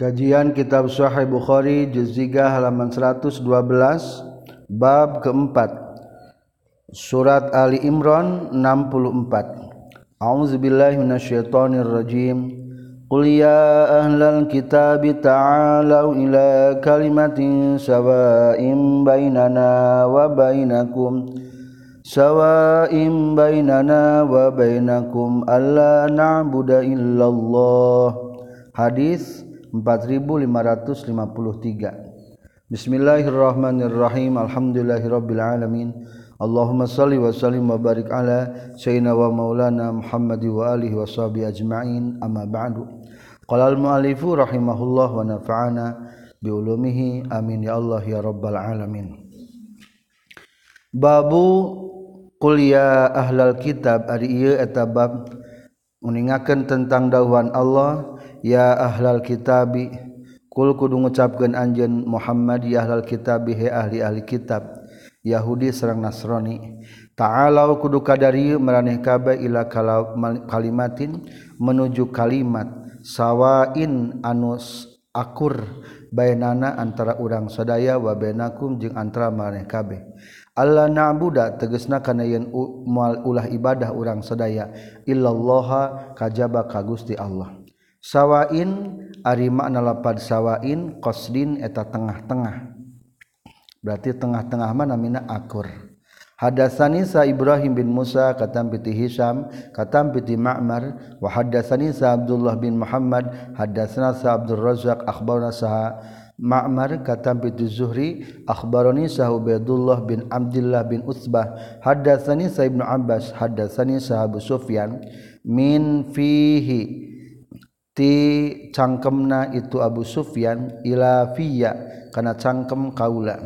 Kajian Kitab Sahih Bukhari juz 3 halaman 112 bab keempat. Surat Ali Imran 64 A'udzubillahi minasyaitonir rajim Qul ya ahlal kitab ta'alu ila kalimatin sawa'in bainana wa bainakum. Sawa'in bainana wa bainakum. Alla na'budu illallah. Hadis 4553 Bismillahirrahmanirrahim. Alhamdulillahirabbil alamin Allahumma salli wa sallim wa barik ala sayyidina wa maulana Muhammad wa alihi wa sahbihi ajma'in. Amma ba'du. Qala al muallifu rahimahullah wa nafa'ana bi ulumihi. Amin. Ya Allah ya rabbal alamin. Babu kuliah ahlal kitab. Ari ieu eta bab meningakan tentang dawan Allah ya ahlal kitabi kul kudu ngucapkeun anjeun Muhammad ya ahlal kitabi he ahli ahli kitab Yahudi serang Nasrani. Ta'alau kudu kadari maraneh kabeh ila kalimatin menuju kalimat sawain anus akur bainana antara urang sadaya wa bainakum jeung antara maraneh kabeh. Allah na'budu tegesna kana yen moal ulah ibadah urang sadaya illallah kajaba ka Gusti Allah. Sawain ari makna lapad sawain qasdin eta tengah-tengah. Berarti tengah-tengah mana mina akur. Hadatsani sa Ibrahim bin Musa katam piti Hisam katam piti Ma'mar. Wa hadatsani sa Abdullah bin Muhammad hadatsana sa Abdul Razzaq akhbarana sa Ma'mar katam piti Zuhri akhbarani sa Ubaidullah bin Abdullah bin Utsbah hadatsani sa Ibnu Abbas hadatsani sa Abu Sufyan min fihi cangkemna itu Abu Sufyan Ilafiya karena cangkem kaula.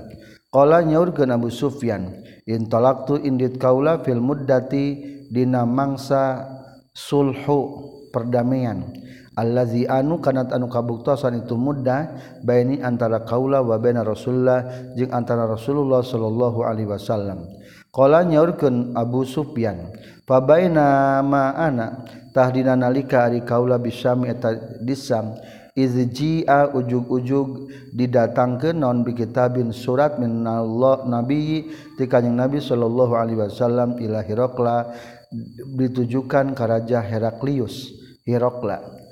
Nya Abu Sufyan intolaktu indit kaula fil muddati dina mangsa sulhu perdamaian allazi anu kana anu kabuktosan itu mudah baini antara kaula wa baina Rasulullah jeung antara Rasulullah sallallahu alaihi wasallam. Qala nyaurkeun Abu Sufyan fa baina ma ana? Tahdina nalika ari kaula bisami eta disam. Izji'a ujug-ujug didatangkeun naon bi kitabin surat min Allah nabi ti kanjing nabi sallallahu alaihi wasallam ila Hiraqla ditujukan ka raja Heraklius. Hiraqla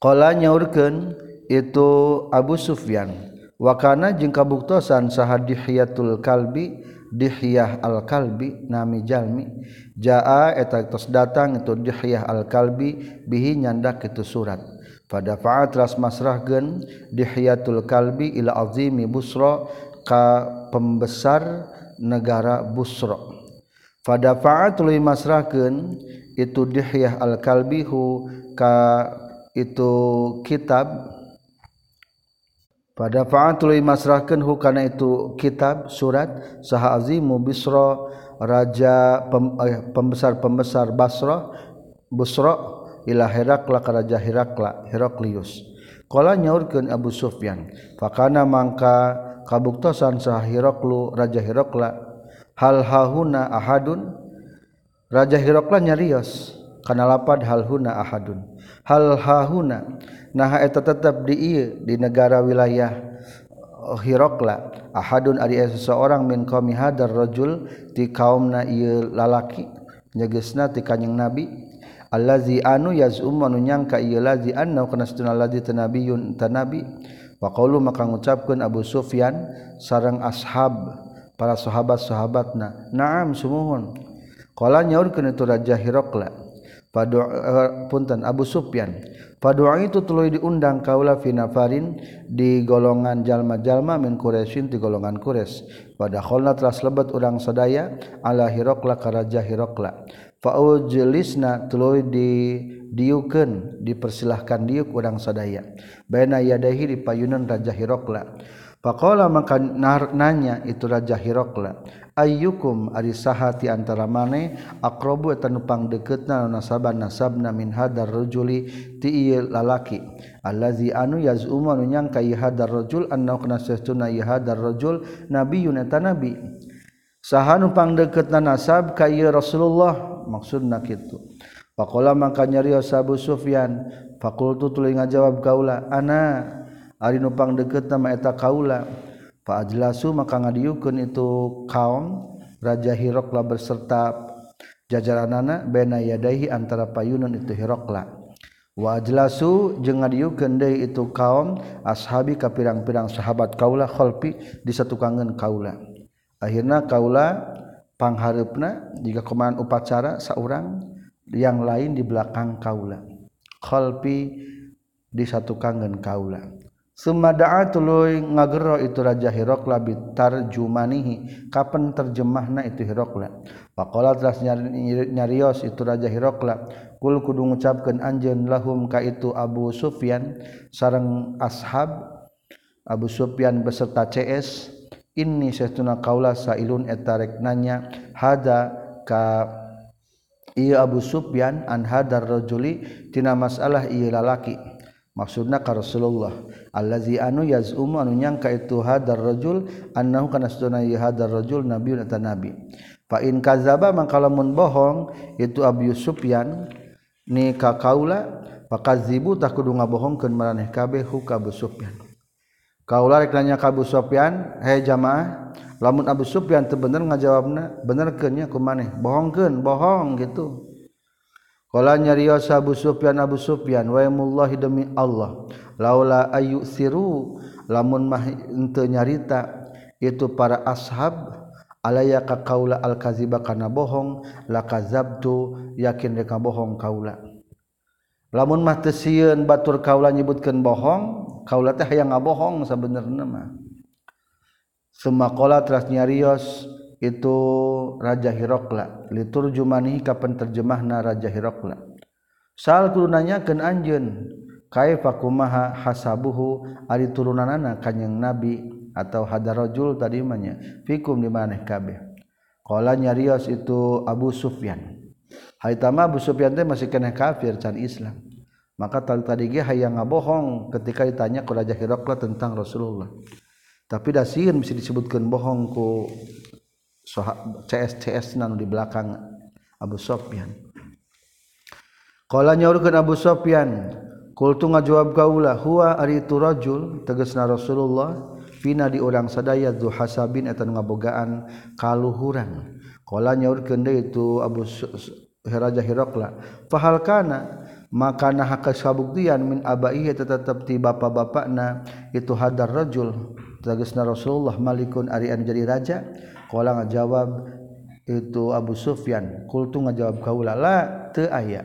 Kala nyaurkeun itu Abu Sufyan wakana jeung kabuktosan saha dihiyatul kalbi dihiyah al kalbi nami jalmi jaa eta tos datang itu dihiyah al kalbi bihi nyandak itu surat. Pada faat ras masrahkeun dihiyatul kalbi ila azimi busra ka pembesar negara busra. Pada faat tuluy masrahkeun itu dihiyah al kalbihu ka itu kitab. Pada fa'atul masrahkan hukana itu kitab surat saha azimu bisra raja pem, eh, pembesar-pembesar Basra Busra ila Herakla ka raja Herakla Heraklius. Qala nyaurkeun Abu Sufyan fakana mangka kabuktosan saha Heraklu raja Herakla hal hahuna ahadun? Raja Herakla nyarios kana lapad hal huna ahadun hal hahuna? Nah eta tetap di ieu di negara wilayah Hirokla. Ahadun ari seseorang min qaumi hadar rajul ti kaumna ieu lalaki nyegesna ti kanjing nabi. Allazi anu yazum anu nyangka ieu lazi anna kana satuna lazi tanabiyun tanabi wa qaulu maka ngucapkeun Abu Sufyan sareng ashab para sahabat-sahabatna naam sumuhun. Qala nyaurkeun itu raja Hirokla. Padu uh, eh, punten Abu Sufyan Padua itu tuluy diundang kaula finafarin di golongan jalma-jalma min Quraisyin di golongan Quraisy. Padahal telah lebet urang sadaya ala Hirokla karaja Hirokla. Faujlisna tuluy di diukeun dipersilahkan diuk urang sadaya. Baina yadahi di payunan Raja Hirokla. Pakola maka nanya itu Raja Hirokla ayyukum ari sahati antara mane? Aqrabu eta nupang deketna nasaban nasabna min hadar rajuli ti ieu lalaki. Allazi anu yaz'umu anu nyangka ieu hadar rajul annahu kana sesuna hadar rajul nabiyun eta nabi. Saha nupang deketna nasab ka ieu Rasulullah. Maksudna kitu. Faqala maka nyarios Abu Sufyan fakultu tuluy ngajawab kaula ana Ari nupang deket nama eta kaula. Pak Ajlasu maka ngadiukeun itu kaum Raja Hirokla berserta jajaranana bena yadaihi antara payunan itu Hirokla. Wa ajlasu jeung ngadiukeun deui itu kaum ashabi ka pirang-pirang sahabat kaula khalfi di satu kangen kaula. Akhirna kaula panghareupna jika komaan upacara saurang yang lain di belakang kaula. Khalfi di satu kangen kaula. Sumada'a tuluy ngagero itu raja Hirokla bitarjumanihi. Kapan terjemahna itu Hirokla? Faqala teras nyarios itu raja Hirokla kul kudu ngucapkeun anjeun lahum ka itu Abu Sufyan sareng ashab Abu Sufyan beserta CS ini saestuna kaula sailun eta rek nanya hada ka Abu Sufyan an hadar rajuli tina masalah ieu lalaki maksudna ka Rasulullah allazi anu yazum anu nyangka itu hadar rajul annahu kana sedona hadar rajul nabiun eta nabi. Fa in kadzaba mangka lamun bohong itu Abu Sufyan ni ka kaula fakazibu tah kudu ngabohongkeun maraneh kabeh hu ka Abu Sufyan. Kaula rek nanya ka Abu Sufyan he jamaah lamun Abu Sufyan teu bener ngajawabna benerkeun nya kumaneh? Bohongkeun bohong gitu. Kala nyarios Abu Sufyan Abu Sufyan wa mullahi demi Allah laula ayu siru lamun mah henteu nyarita itu para ashab alaya ka kaula al kaziba kana bohong la kazabtu yakin deui bohong kaula. Lamun mah teu sieun batur kaula nyebutkeun bohong kaula teh hayang ngabohong sabenerna mah. Suma qala teras nyarios itu Raja Hirokla. Litur jumani kapan terjemahna Raja Hirokla. Sal turunanyakeun anjeun kaifa kumaha hasabuhu? Ari turunanana kanjing Nabi atau hadarajul tadi manya fikum di maneh kabeh. Qala nyarios itu Abu Sufyan. Haitama Abu Sufyan teh masih kena kafir can Islam. Maka tadi tadi ge hayang ngabohong ketika ditanya ke Raja Hirokla tentang Rasulullah. Tapi dasieun bisa disebutkan bohong ku CSCS nanu di belakang Abu Sofyan. Kalau nyaurkan Abu Sofyan kultu ngajawab kaulah huwa ari itu rajul? Tegesna Rasulullah fina di orang sadaya zu hasabin eta ngabogaan kaluhuran. Kalau nyaurkeun deui itu Abu Raja Hirokla fahal kana? Maka nah kasabuktian min abaihi tetap ti bapak-bapakna itu hadar rajul. Tegasna Rasulullah malikun ari anu jadi raja? Qala ngajawab itu Abu Sufyan. Kultu ngajawab kaula la teu aya.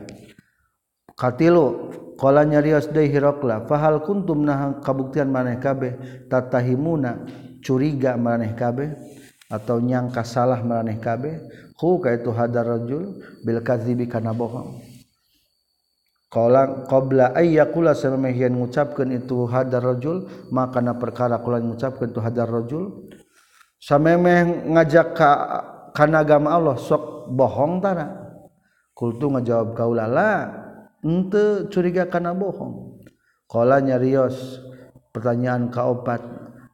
Katilu qala nyarios deui Hiraqla fahal kuntum nah kabuktian maneh kabeh? Tatahimuna curiga maneh kabeh? Atau nyangka salah maneh kabeh? Hu ka itu hadar rajul bil kadzibi kana bohong. Qobla ayakula semehian ngucapkan itu hadar rajul maka na perkara kula ngucapkan itu hadar rajul samemeh ngajak ka kana agama Allah sok bohong tara. Kultu ngajawab kaulala ente curiga kana bohong. Qala nyarios pertanyaan kaopat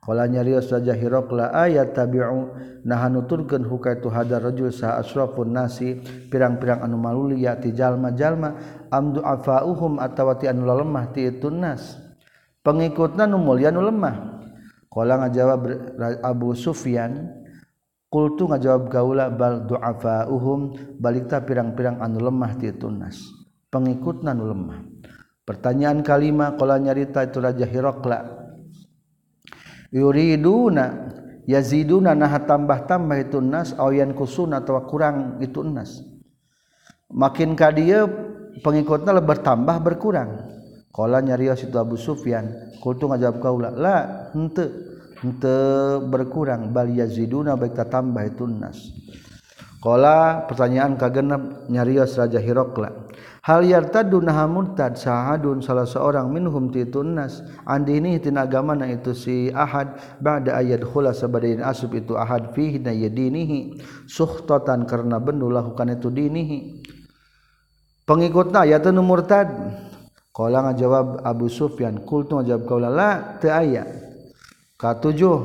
qala nyarios saja hirokla ayat tabi'u nahan nuturkeun hukaitu hadar rajul sa asrafun nasi pirang-pirang anu malulia ti jalma-jalma amdu afauhum atawati anu lemah ti itu nas. Pengikutna nu mulia nu lemah. Kala ngajawab Abu Sufyan Kultu ngajawab gaula bal du'afa uhum balikta pirang-pirang anu lemah ti tunas pengikutna anu lemah. Pertanyaan kalima kala nyarita itu Raja Hirokla. Yuriduna yaziduna nah tambah-tambah itu nas awian kusuna atau kurang itu nas. Makin ka dia pengikutna bertambah berkurang. Kala nyarios itu Abu Sufyan kultu ngajawab kaula la hente hente berkurang. Bal yaziduna baik tambah itu nas. Kala pertanyaan kagenap nyarios Raja Hirokla hal yartadu naha murtad sahadun salah seorang minhum ti nas. Andi ini tina agama na itu si ahad. Ba'da ayat khula sabadain asub itu ahad fihi na yadinihi suhtatan karena bendu lakukan itu dinihi. Pengikutna ya tu murtad qala ngajawab Abu Sufyan kultu ngajawab kaula la teu aya katujuh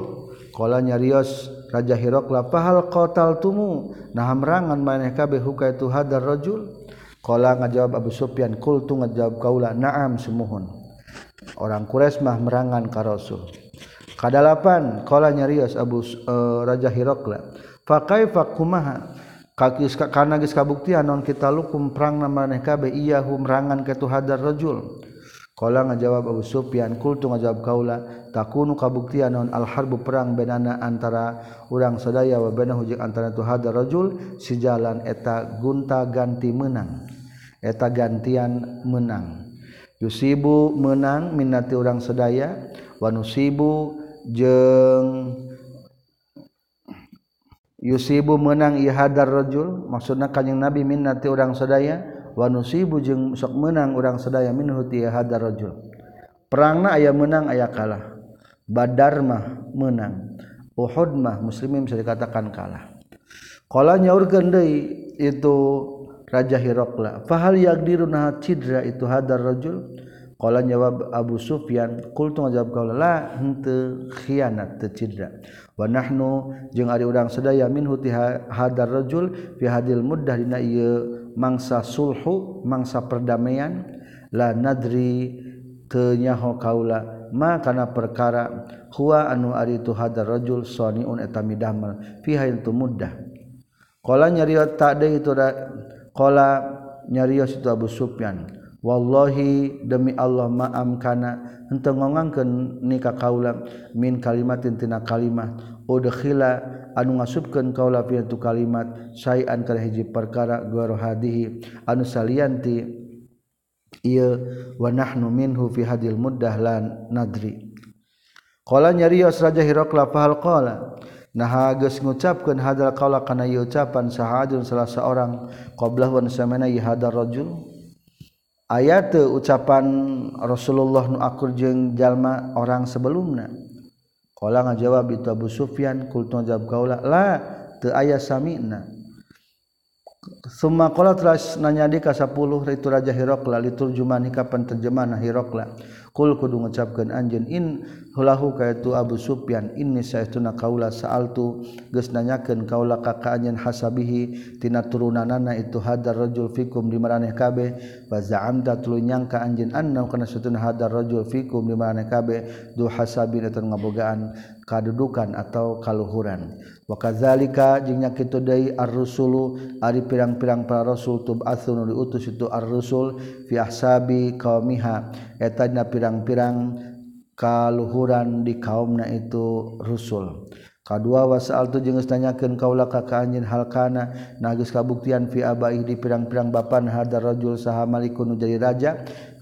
qala nyarios Raja Hiraqla fahal qataltumu? Nah merangan maneh kabeh huka itu hadar rajul. Ngajawab Abu Sufyan kultu ngajawab kaula naam semohun orang Quraisy mah merangan ka Rasul. Kadalapan qala nyarios Abu uh, Raja Hirokla fa kaifa kumaha karena geus kabuktian non kita lukum perang na maneh kabeh iya humrangan ka tu hadar rajul. Qala ngajawab Abu Sufyan qultu ngajawab kaula takunu kabuktian non al harbu perang benana antara urang sadaya wa benahu jeung antara tu hadar rajul sijalan eta gunta ganti menang eta gantian menang. Yusibu menang minati urang sadaya wa nusibu jeung Yusibu menang ihadar rajul maksudna kanjing Nabi minna ti urang sadaya wa nusibu jeung sok menang urang sadaya minhu ti ihadar rajul. Perangna aya menang aya kalah. Badar mah menang. Uhud mah muslimin bisa dikatakan kalah. Qala nyaurkeun deui itu Raja Hirokla. Fahal yaqdiru nah cidra itu hadar rajul. Qala jawab Abu Sufyan, qultu ngajawab kaula la henteu khianat teu cidra. wanahnu jeung ari urang sedaya min huti hadar rajul fi hadil muddah dina ieu mangsa sulhu mangsa perdamaian. La nadri teu nyaho kaula ma kana perkara huwa anu ari tu hadar rajul saniun eta midamel fi hadil muddah. Qala nyariot tak deui itu qala nyarios itu Abu Sufyan. Wallahi demi Allah ma'am kana henteu ngongangkeun nikah kaulang min kalimatin tina kalimah. Udkhila anu ngasubkeun kaula fi kalimat sayan ke hiji perkara gharu hadihi. Anu salanti wanahnu minhu fi hadil mudahlan nadri. Qala nyarios raja Hirokla pahal qala? Nah geus ngucapkeun hadal kaula kana ucapan sahajun salah seorang. Qablahu an samana hadar rajul. ayat ucapan Rasulullah nu jeng jalma orang sebelumnya kalau ngajawab itu Abu Sufyan kultu jawab kaula la teu aya sami'na. Suma qala telah nanya di ka 10 itu Raja Hirokla liturjumani ka penterjemahan Hirokla. Kul kudu ngucapkeun anjeun in hulahu ka itu Abu Sufyan inni saestuna kaula saaltu geus nanyakeun kaula ka ka anjeun hasabihi tina turunanana itu hadar rajul fikum di maraneh kabeh wa za'amta tuluy nyangka anjeun anna kana satuna hadar rajul fikum di maraneh kabeh du hasabin eta ngabogaan. kadudukan atau kaluhuran. Wakazalika jingnya kitu deui ar-rusulu ari pirang-pirang para rasul tub'atsun diutus itu ar-rusul fi ahsabi qaumiha. Eta dina pirang-pirang kaluhuran di kaumna itu rusul. kedua wasal tu jeng tanyakan kaulah kakak anjin halkana nagis kabuktian fi abaih di pirang-pirang bapan hadar rajul saha malikun jadi raja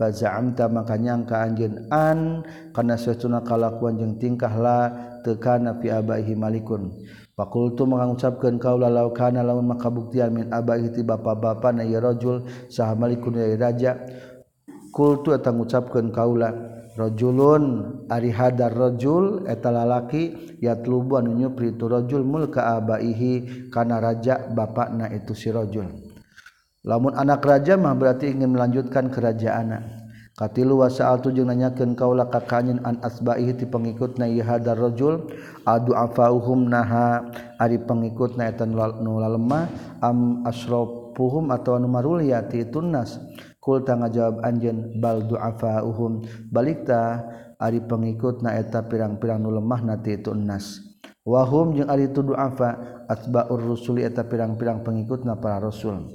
fazaamta maka nyangka anjin an kana sesuatu kalakuan jeng tingkah la tekana fi abaihi malikun Pakul tu mengucapkan kau lau kana laun makabuktian min abaihi ti bapa-bapa na ya rajul saha malikun jadi raja kul tu atang ucapkan kaulah rojulun ari hadar rojul eta lalaki yatlubu anu nyupri tu rojul mulka abaihi kana raja bapakna itu si rojul lamun anak raja mah berarti ingin melanjutkan kerajaanna katilu wa sa'altu jeung nanyakeun kaula ka kanyin an asbaihi ti pengikutna ieu hadar rajul adu afauhum naha ari pengikutna eta nu lemah am asrafuhum atawa nu maruliyati tunnas. Kulta ngajawab anjen bal du'afa uhum balikta ari pengikut na eta pirang-pirang nu lemah nati itu enas. Wahum jeung ari itu du'afa atba'ur rusuli eta pirang-pirang pengikut na para rasul.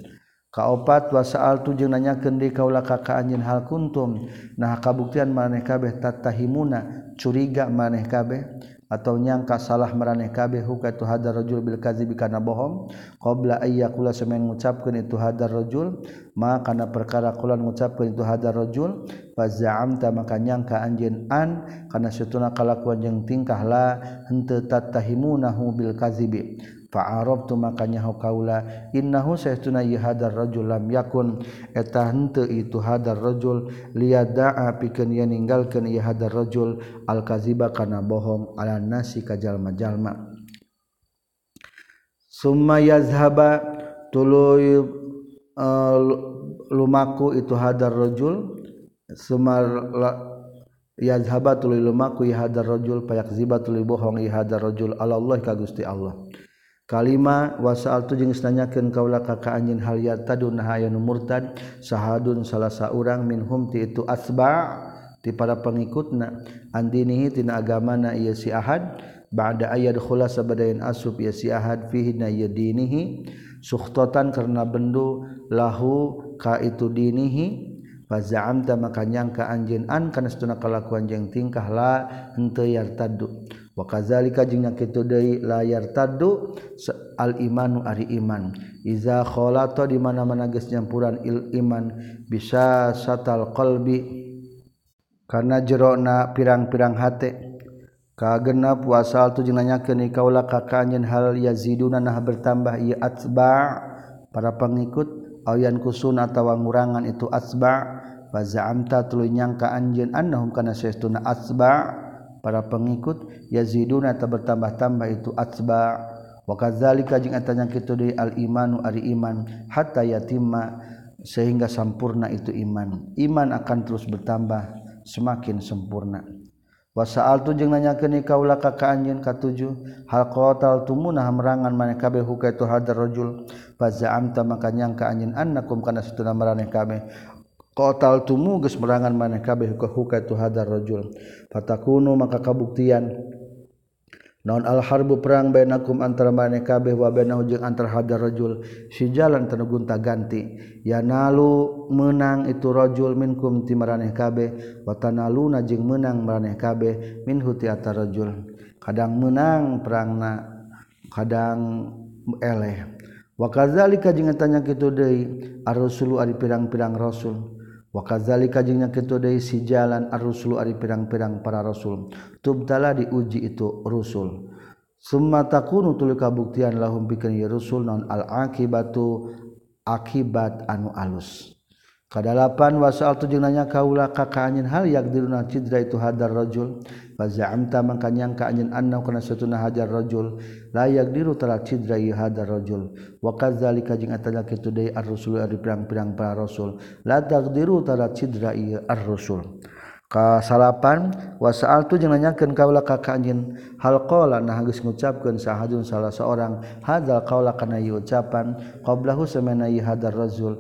Kaopat wasaal tu jeung nanyakeun deui kaula ka anjeun hal kuntum. Nah kabuktian maneh kabeh tatahimuna curiga maneh kabeh atau nyangka salah meraneh kabeh huka itu hadar rajul bil kadzibi kana bohong. Qabla ayyakula semen ngucapkeun itu hadar rajul. Ma kana perkara kula ngucapkeun itu hadar rajul. Fa za'amta maka nyangka anjeun an kana satuna kalakuan jeung tingkah la henteu tatahimunahu bil kadzibi. Fa'arabtu makanya kaula innahu saytuna hadar rajul lam yakun. Eta henteu itu hadar rajul liyada'a pikeun ieu ninggalkeun ieu hadar rajul al kaziba kana bohong ala nasi ka jalma-jalma. Summa yazhaba tuluy uh, lumaku itu hadar rajul summa yazhaba tuluy lumaku hadar rajul payak ziba tuluy bohong hadar rajul. Allah ka Gusti Allah kalima wasal tu jeng nanyakan kaula kakak anjin haliat tadun hayanu murtad sahadun salah seorang minhum ti itu asba ti para pengikutna. Andinihi tina agama na iya si ahad ba'da ayad khula sabadayan asub iya si ahad fihi na iya dinihi. Suhtotan karena bendu lahu ka itu dinihi. Faza'amta maka nyangka anjin an kana setuna kalakuan jeung tingkah la henteu yartaddu. wakazalika jeung kitu deui layar tadu al imanu ari iman. Iza kholata di mana-mana geus nyampuran il iman bisa satal qalbi karena jerona pirang-pirang hate. Kagenep puasa tu jeung nanyakeun kaula ka kanjeun hal yaziduna nah bertambah ieu atba. Para pengikut ayan kusun atawa ngurangan itu asba fa za'amta tuluy nyangka anjeun annahum kana saestuna asba' para pengikut yaziduna atau bertambah-tambah itu atba. Wakazalika jeung eta nyakitu deui al imanu ari iman hatta yatimma sehingga sempurna itu iman. Iman akan terus bertambah semakin sempurna. Wasaal tu jeung nanyakeun kaula ka ka anjeun katujuh hal qatal tumunah merangan maneh kabeh hukaitu hadar rajul. Fa za'amta maka nyangka anjeun annakum kana satuna maraneh kabeh. Qatal tumu geus merangan maneh kabeh ka hukatu hadar rajul. Fatakunu maka kabuktian naon al harbu perang bainakum antara maneh kabeh wa bainahu jeung antara hadar rajul sijalan tanu gunta ganti yanalu menang itu rajul minkum ti maraneh kabeh wa tanaluna jeung meunang maraneh kabeh minhu ti atar rajul. Kadang menang perangna kadang eleh. Wa kadzalika jeung tanya kitu deui ar-rusulu ari pirang-pirang rasul wakazali wakazalikaingnya ketodai si jalan arusulu ari pirang-pirang para rasul tubtala diuji itu rusul Sumata kuno tuli kabuktian lahum bikin Yerusul non al akibatu akibat anu alus. Kadalapan wasal tu jeung nanya kaula ka anjeun hal yaqdiruna cidra itu hadar rajul? Fa za'amta maka nyangka anjeun anna kana satuna hajar rajul? La yaqdiru tara cidra hadar rajul. Wa kadzalika jeung atana kitu deui ar-rasul ari pirang-pirang para rasul. La taqdiru tara cidra ar-rasul ka salapan wasal tu jeung nanyakeun kaula ka anjeun hal qala? Nah geus ngucapkeun sahadun salah seorang. Hadzal qaula kana ucapan? Qablahu samana hadar rajul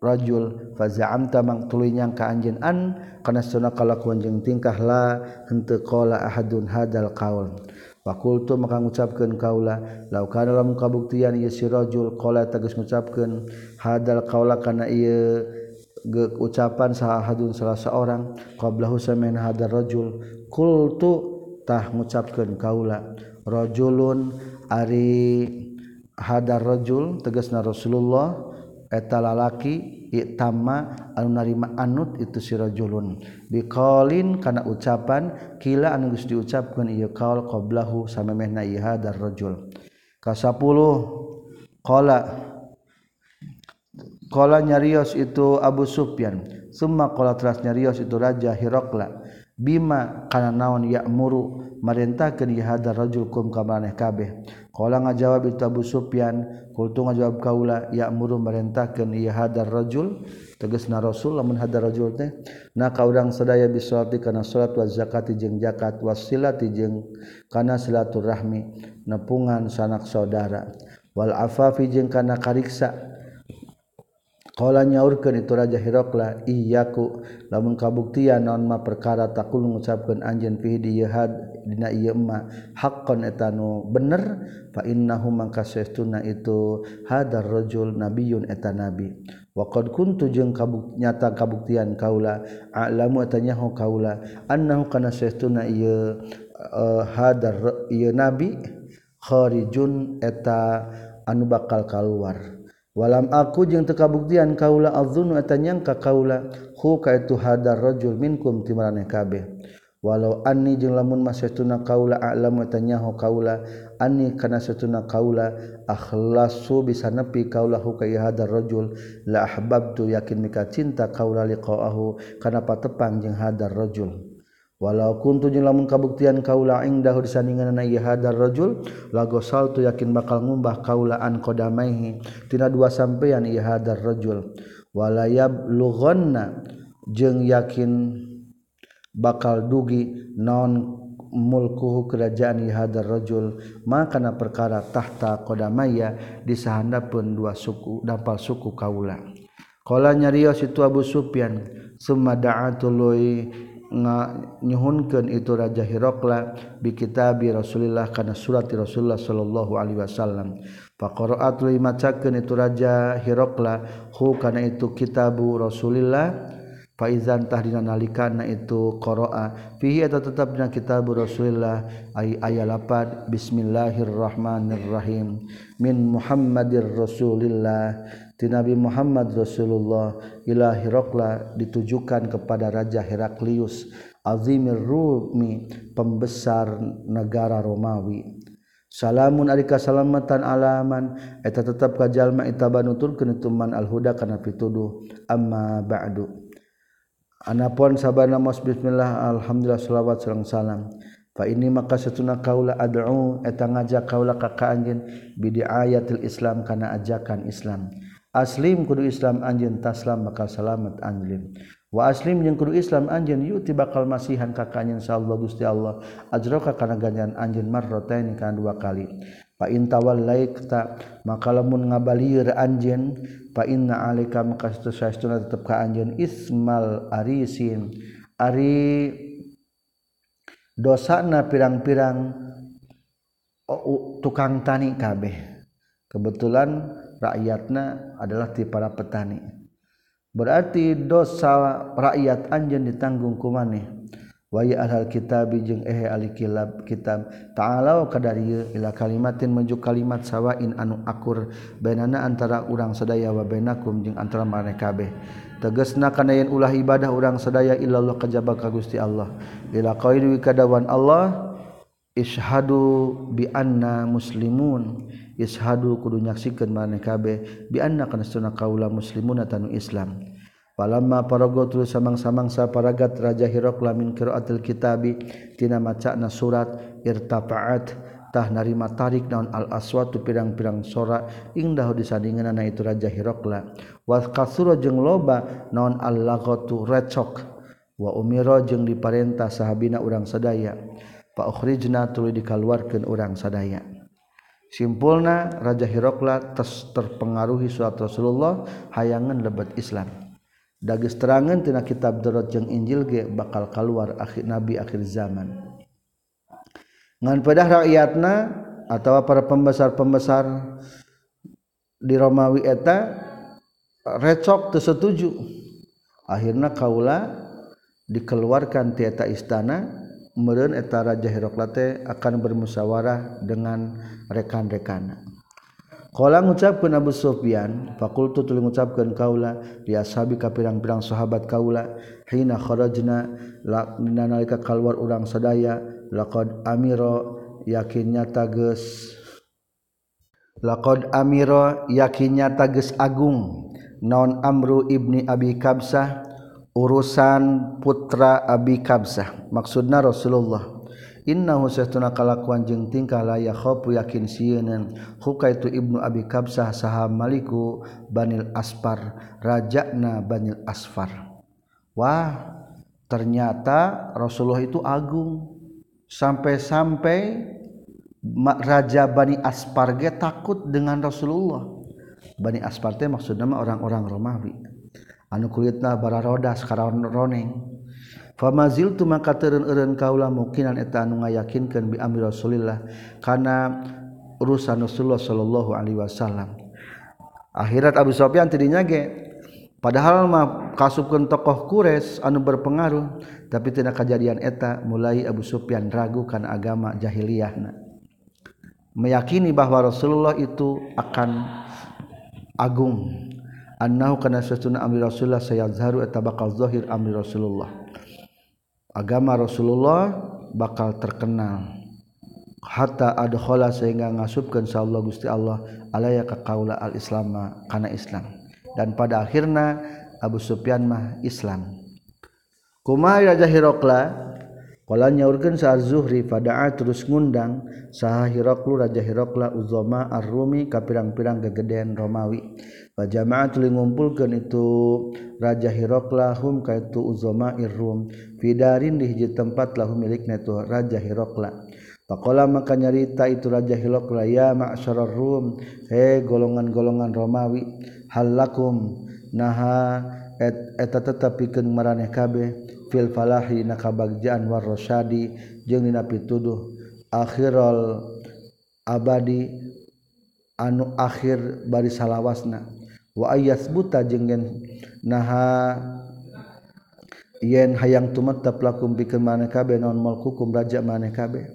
rajul fazaamta mang tuluy nyangka anjeun an kana sunna kalakuan jeung tingkah la henteu qala ahadun hadal qaul. Fakultu maka ngucapkeun kaula law kana lamun kabuktian ieu si rajul qala tegas ngucapkeun hadal qaula kana ieu ge ucapan sahadun salah seorang qablahu samin hadal rajul. Qultu tah ngucapkeun kaula rajulun ari hadar rajul tegasna Rasulullah eta lalaki itama anu narima anut itu sirajulun. Biqaulin kana ucapan kila anu geus diucapkeun ieu qaul qablahu samemehna ieu hadar rajul. Ka 10 qala. Qala nyarios itu Abu Sufyan. Summa qala teras nyarios itu raja Hirakla bima kana naon ya'muru marintahkeun ieu hadar rajul kum ka maneh kabeh. Kala ngajawab itu Abu Sufyan, kultu ngajawab kaula ya'muru merintahkeun ieu hadar rajul. Tegasna Rasul lamun hadar rajul teh na ka urang sadaya bisolati kana salat wa zakati jeung zakat wasilati jeung kana silaturahmi nepungan sanak saudara. Wal afafi jeung kana kariksa. Kala nyaurkeun itu Raja Hirokla iyyaku lamun kabuktian naon ma perkara takul ngucapkeun anjeun fi di had dina ieu mah haqqan eta nu bener fa innahu mangka saestuna itu hadar rajul nabiyyun eta nabi. Wa qad kuntu jeung kabuk, nyata kabuktian kaula a'lamu eta nyaho kaula annahu kana saestuna ieu eh, uh, hadar ieu nabi kharijun eta anu bakal kaluar. Walam aku jeung tekabuktian kaula adzunu eta nyangka kaula hu ka itu hadar rajul minkum timaraneh kabeh walau anni jeung lamun mas setuna kaula a'lamu tanyaho kaula anni kana setuna kaula akhlasu bisa nepi kaula hu ka hadar rajul la ahbabtu yakin mika cinta kaula liqa'ahu kana patepang jeung hadar rajul. Walau kuntu jeung lamun kabuktian kaula indahu disandinganna ieu hadar rajul lagosaltu yakin bakal ngumbah kaula an qadamaihi tina dua sampean ieu hadar rajul. Walayab lughonna jeung yakin bakal dugi non mulkuhu kerajaan hadar rajul makana perkara tahta qadamaya disahandapeun dua suku dampal suku kaula. Qala nyarios itu Abu Sufyan summa da'atului nyuhunkeun itu Raja Hirokla bi kitabi Rasulillah kana surat Rasulullah sallallahu alaihi wasallam. Faqara'atului macakeun itu Raja Hirokla hu kana itu kitabu Rasulillah faizantah dina nalikana itu qira'a fihi eta tetap dina kitab Rasulillah ay aya lapad bismillahirrahmanirrahim. Min Muhammadir Rasulillah. Ti Nabi Muhammad Rasulullah ila Hirakla ditujukan kepada Raja Heraklius azimir Rumi pembesar negara Romawi. Salamun ari kasalamatan alaman eta tetap ka jalma eta banutur kana tuman alhuda kana pituduh. Amma ba'du. Anapun sabana mos bismillah alhamdulillah selawat sareng salam. Fa ini maka setuna kaula ad'u eta ngajak kaula ka ka anjeun bidi ayatil Islam kana ajakan Islam. Aslim kudu Islam anjeun taslam maka salamat anjeun. Wa aslim jeung kudu Islam anjeun yuti bakal masihan ka ka anjeun insyaallah Gusti Allah ajroka kana ganjaran anjeun marrataini kana dua kali. intawalaita maka lamun ngabalir anjen pana tetap ka anjen Ismal Arisin. Ari dosana pirang-pirang tukang tani kabeh. Kebetulan rakyatnya adalah di para petani. Berarti dosa rakyat anjen ditanggung kumaneh waya alhal kitab jeung ehe ali kilab kitab ta'alau kadarieu ila kalimatin menuju kalimat sawain anu akur bainana antara urang sadaya wa bainakum jeung antara mane kabeh tegasna kana yen ulah ibadah urang sadaya illallah kajaba ka Gusti Allah. Ila qaili kadawan Allah ishadu bi anna muslimun. Ishadu kudu nyaksikeun mane kabeh bi anna kana sunna kaula muslimuna tanu Islam. Palamma parago terus samang-samangsa paragat Raja Hirokla min qiraatil kitabi tina macana surat irtafa'at tah narima tarik naon al aswatu pirang-pirang sora indah disandinganna itu Raja Hirokla wa kasura jeung loba naon al lagatu recok. Wa umira jeung diparentah sahabina urang sadaya. Fa ukhrijna tuluy dikaluarkeun urang sadaya. Simpulna Raja Hirokla terpengaruhi surat Rasulullah hayangan lebat Islam dagis terangan tina kitab Dorot jeung Injil ge bakal keluar akhir nabi akhir zaman. Ngan pedah rakyatna atau para pembesar-pembesar di Romawi eta recok teu setuju. Akhirna kaula dikeluarkan tieta istana meureun eta raja Heroklate akan bermusyawarah dengan rekan-rekana. Kala ngucapkeun Abu Sufyan, fakultu tuluy ngucapkeun kaula li ashabi ka pirang-pirang sahabat kaula hina kharajna la nalika kalwar urang sadaya laqad amiro yakinnya tages laqad amiro yakinnya tages agung. Non amru ibni abi kabsah urusan putra abi kabsah maksudna Rasulullah. innauna kalakuan jeung tingkah layakhopu yakin sian huka itu Ibnu Abi Kabsah saha Maliku Banil Aspar Rajakna Banil Asfar. Wah ternyata Rasulullah itu agung. Sampai-sampai Raja Bani Asparge takut dengan Rasulullah. Bani Asparte maksud nama orang-orang Romawi. Anu kulitna bara roda sekarang roneng. Famazil tu maka turun eureun kaula mungkinan eta anu ngayakinkeun bi amri Rasulillah kana urusan Rasulullah sallallahu alaihi wasallam. Akhirat Abu Sufyan tidinya ge padahal mah kasupkeun tokoh Quraisy anu berpengaruh tapi tidak kejadian eta mulai Abu Sufyan ragu kana agama jahiliyahna. Meyakini bahwa Rasulullah itu akan agung annahu kana sesuna amri Rasulullah sayazharu eta bakal zahir amri Rasulullah agama Rasulullah bakal terkenal. Hatta adkhala sehingga ngasubkeun insyaallah Gusti Allah alaya ka kaula al Islam kana Islam. Dan pada akhirna Abu Sufyan mah Islam. Kumaha Raja Hirokla Kala urgen saat zuhri pada terus ngundang saha Hiroklu Raja Hirokla Uzoma Ar-Rumi ka pirang-pirang gegedean Romawi. Wa jama'at ngumpulkan itu Raja Hirokla hum ka itu Uzama Ir-Rum fidarin di hiji tempat lahu miliknya itu Raja Hirokla. Pakola maka nyarita itu Raja Hirokla ya ma'syarar Rum, he golongan-golongan Romawi, halakum naha eta et, et, tetapi kabeh fil falahi na kabagjaan war rasyadi jeung dina pituduh akhirul abadi anu akhir bari salawasna. Wa ayasbuta jeung gen naha yen hayang tumetep lakum pikeun maneh non naon mulkukum raja maneh kabeh.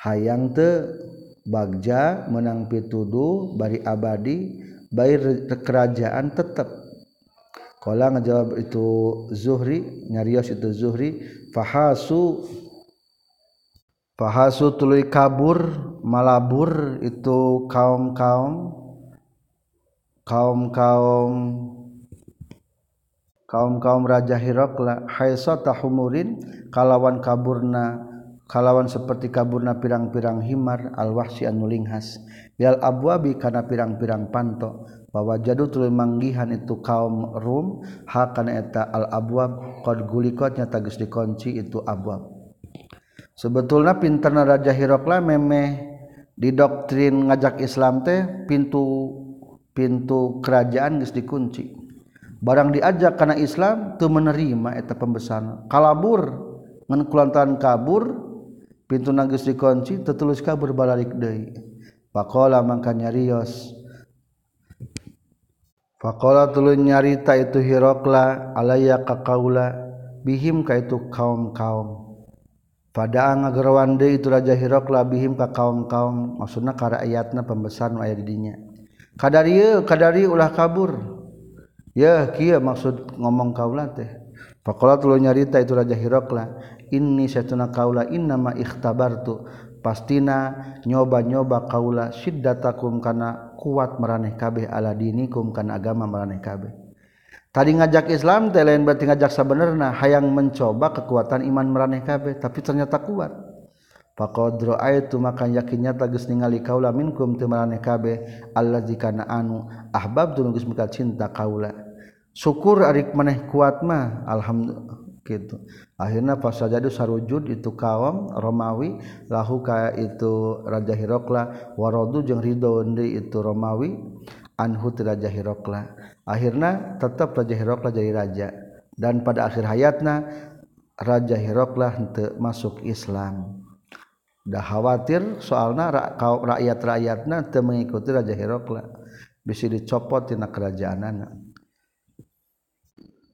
Hayang te bagja menang pituduh bari abadi bair kerajaan tetep. Kala ngajawab itu Zuhri, nyarios itu Zuhri, fahasu fahasu tuluy kabur, malabur itu kaum-kaum kaum-kaum kaum-kaum Raja Hirokla haisata humurin kalawan kaburna kalawan seperti kaburna pirang-pirang himar al-wahsi anulinghas yal abwabi kana pirang-pirang panto. bahwa jadu tuluy manggihan itu kaum Rum hakana eta al abwab qad gulikotnya tagis dikunci itu abwab. Sebetulnya pinterna Raja Hirokla memeh di doktrin ngajak Islam teh pintu pintu kerajaan geus dikunci. Barang diajak karena Islam tuh menerima eta pembesaran kalabur ngan kulantaran kabur pintu nangis dikunci tetulus kabur balik deui. Pakola mangka nyarios Pakola tulun nyarita itu hirokla alaya kakaula bihim ka itu kaum kaum. Pada ngagerwan deui itu raja hirokla bihim ka kaum kaum maksudna ka rakyatna pembesar nu aya di dinya. Kadarieu kadari ulah kabur. Ya kieu maksud ngomong kaula teh. Pakola tulun nyarita itu raja hirokla inni satuna kaula innama ikhtabartu pastina nyoba-nyoba kaula siddatakum kana kuat meraneh kabeh ala dinikum kan agama meraneh kabeh. Tadi ngajak Islam teh lain berarti ngajak sabenerna hayang mencoba kekuatan iman meraneh kabeh tapi ternyata kuat. Faqad ra'aitu maka yakin nyata geus ningali kaula minkum teu maraneh kabeh allazi kana anu ahbab geus cinta kaula. Syukur arik maneh kuat mah alhamdulillah. Gitu. Akhirnya pas sajadu sarujud itu kaum Romawi lahu ka itu Raja Hirokla. Warodu jeung ridho itu Romawi anhu Raja Hirokla. Akhirnya tetap Raja Hirokla jadi raja. Dan pada akhir hayatna Raja Hirokla masuk Islam. Dah khawatir soalnya rakyat-rakyatna teu mengikuti Raja Hirokla. Bisa dicopot tina kerajaanana.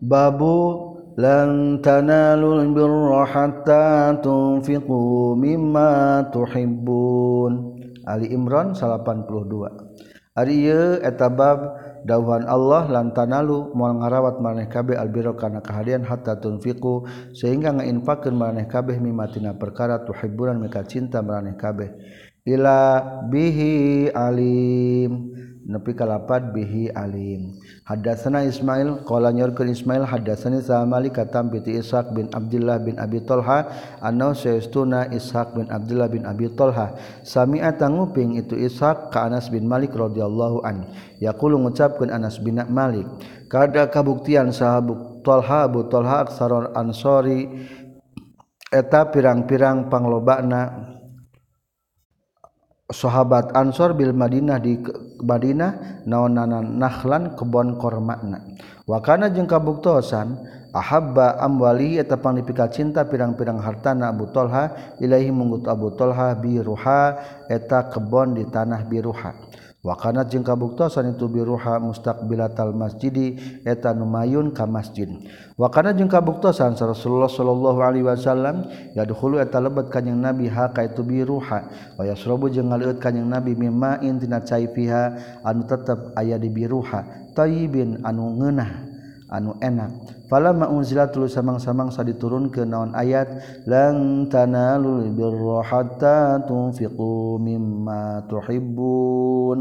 Babu lan tanalul birra hatta tunfiqu mimma tuhibbun Ali Imran 82 Ari ieu eta bab dawuhan Allah lan tanalu moal ngarawat maneh kabeh albiro kana kahadian hatta tunfiqu sehingga ngainfakeun maneh kabeh mimma tina perkara tuhibbunan meka cinta maneh kabeh. Ila bihi alim. nepi kalapad bihi alim. Hadasana Ismail qala nyorkeun Ismail hadasani sa Malik katam piti Ishaq bin Abdullah bin Abi Talha anna sayyiduna Ishaq bin Abdullah bin Abi Talha. Sami'a tanguping itu Ishaq ka Anas bin Malik radhiyallahu an. Yaqulu ngucapkeun Anas bin Malik kada kabuktian sahabat Talha Abu Talha aksaron ansori eta pirang-pirang panglobana sahabat Ansor Bil Madinah di Madinah naonanan nahlan kebon kormakna. Wakana jeung kabuktosan ahabba amwali eta panglipika cinta pirang-pirang hartana Abu Tolha ilahi munggut Abu Tolha biruha eta kebon di tanah biruha. wakana jeung kabuktosan itu biruha mustaqbilatal masjidi eta numayun ka masjid. Wakana jeung kabuktosan Rasulullah sallallahu alaihi wasallam yadkhulu eta lebet kanjing nabi ha ka itu biruha. Wa yasrabu jeung ngaleut kanjing nabi mimma in tina cai fiha anu tetep aya di biruha. Tayyibin anu ngeunah. anu enak. Pala maunzila tulus samang-samang sa diturun ke naon ayat lan tanalul birra hatta tunfiqu mimma tuhibbun.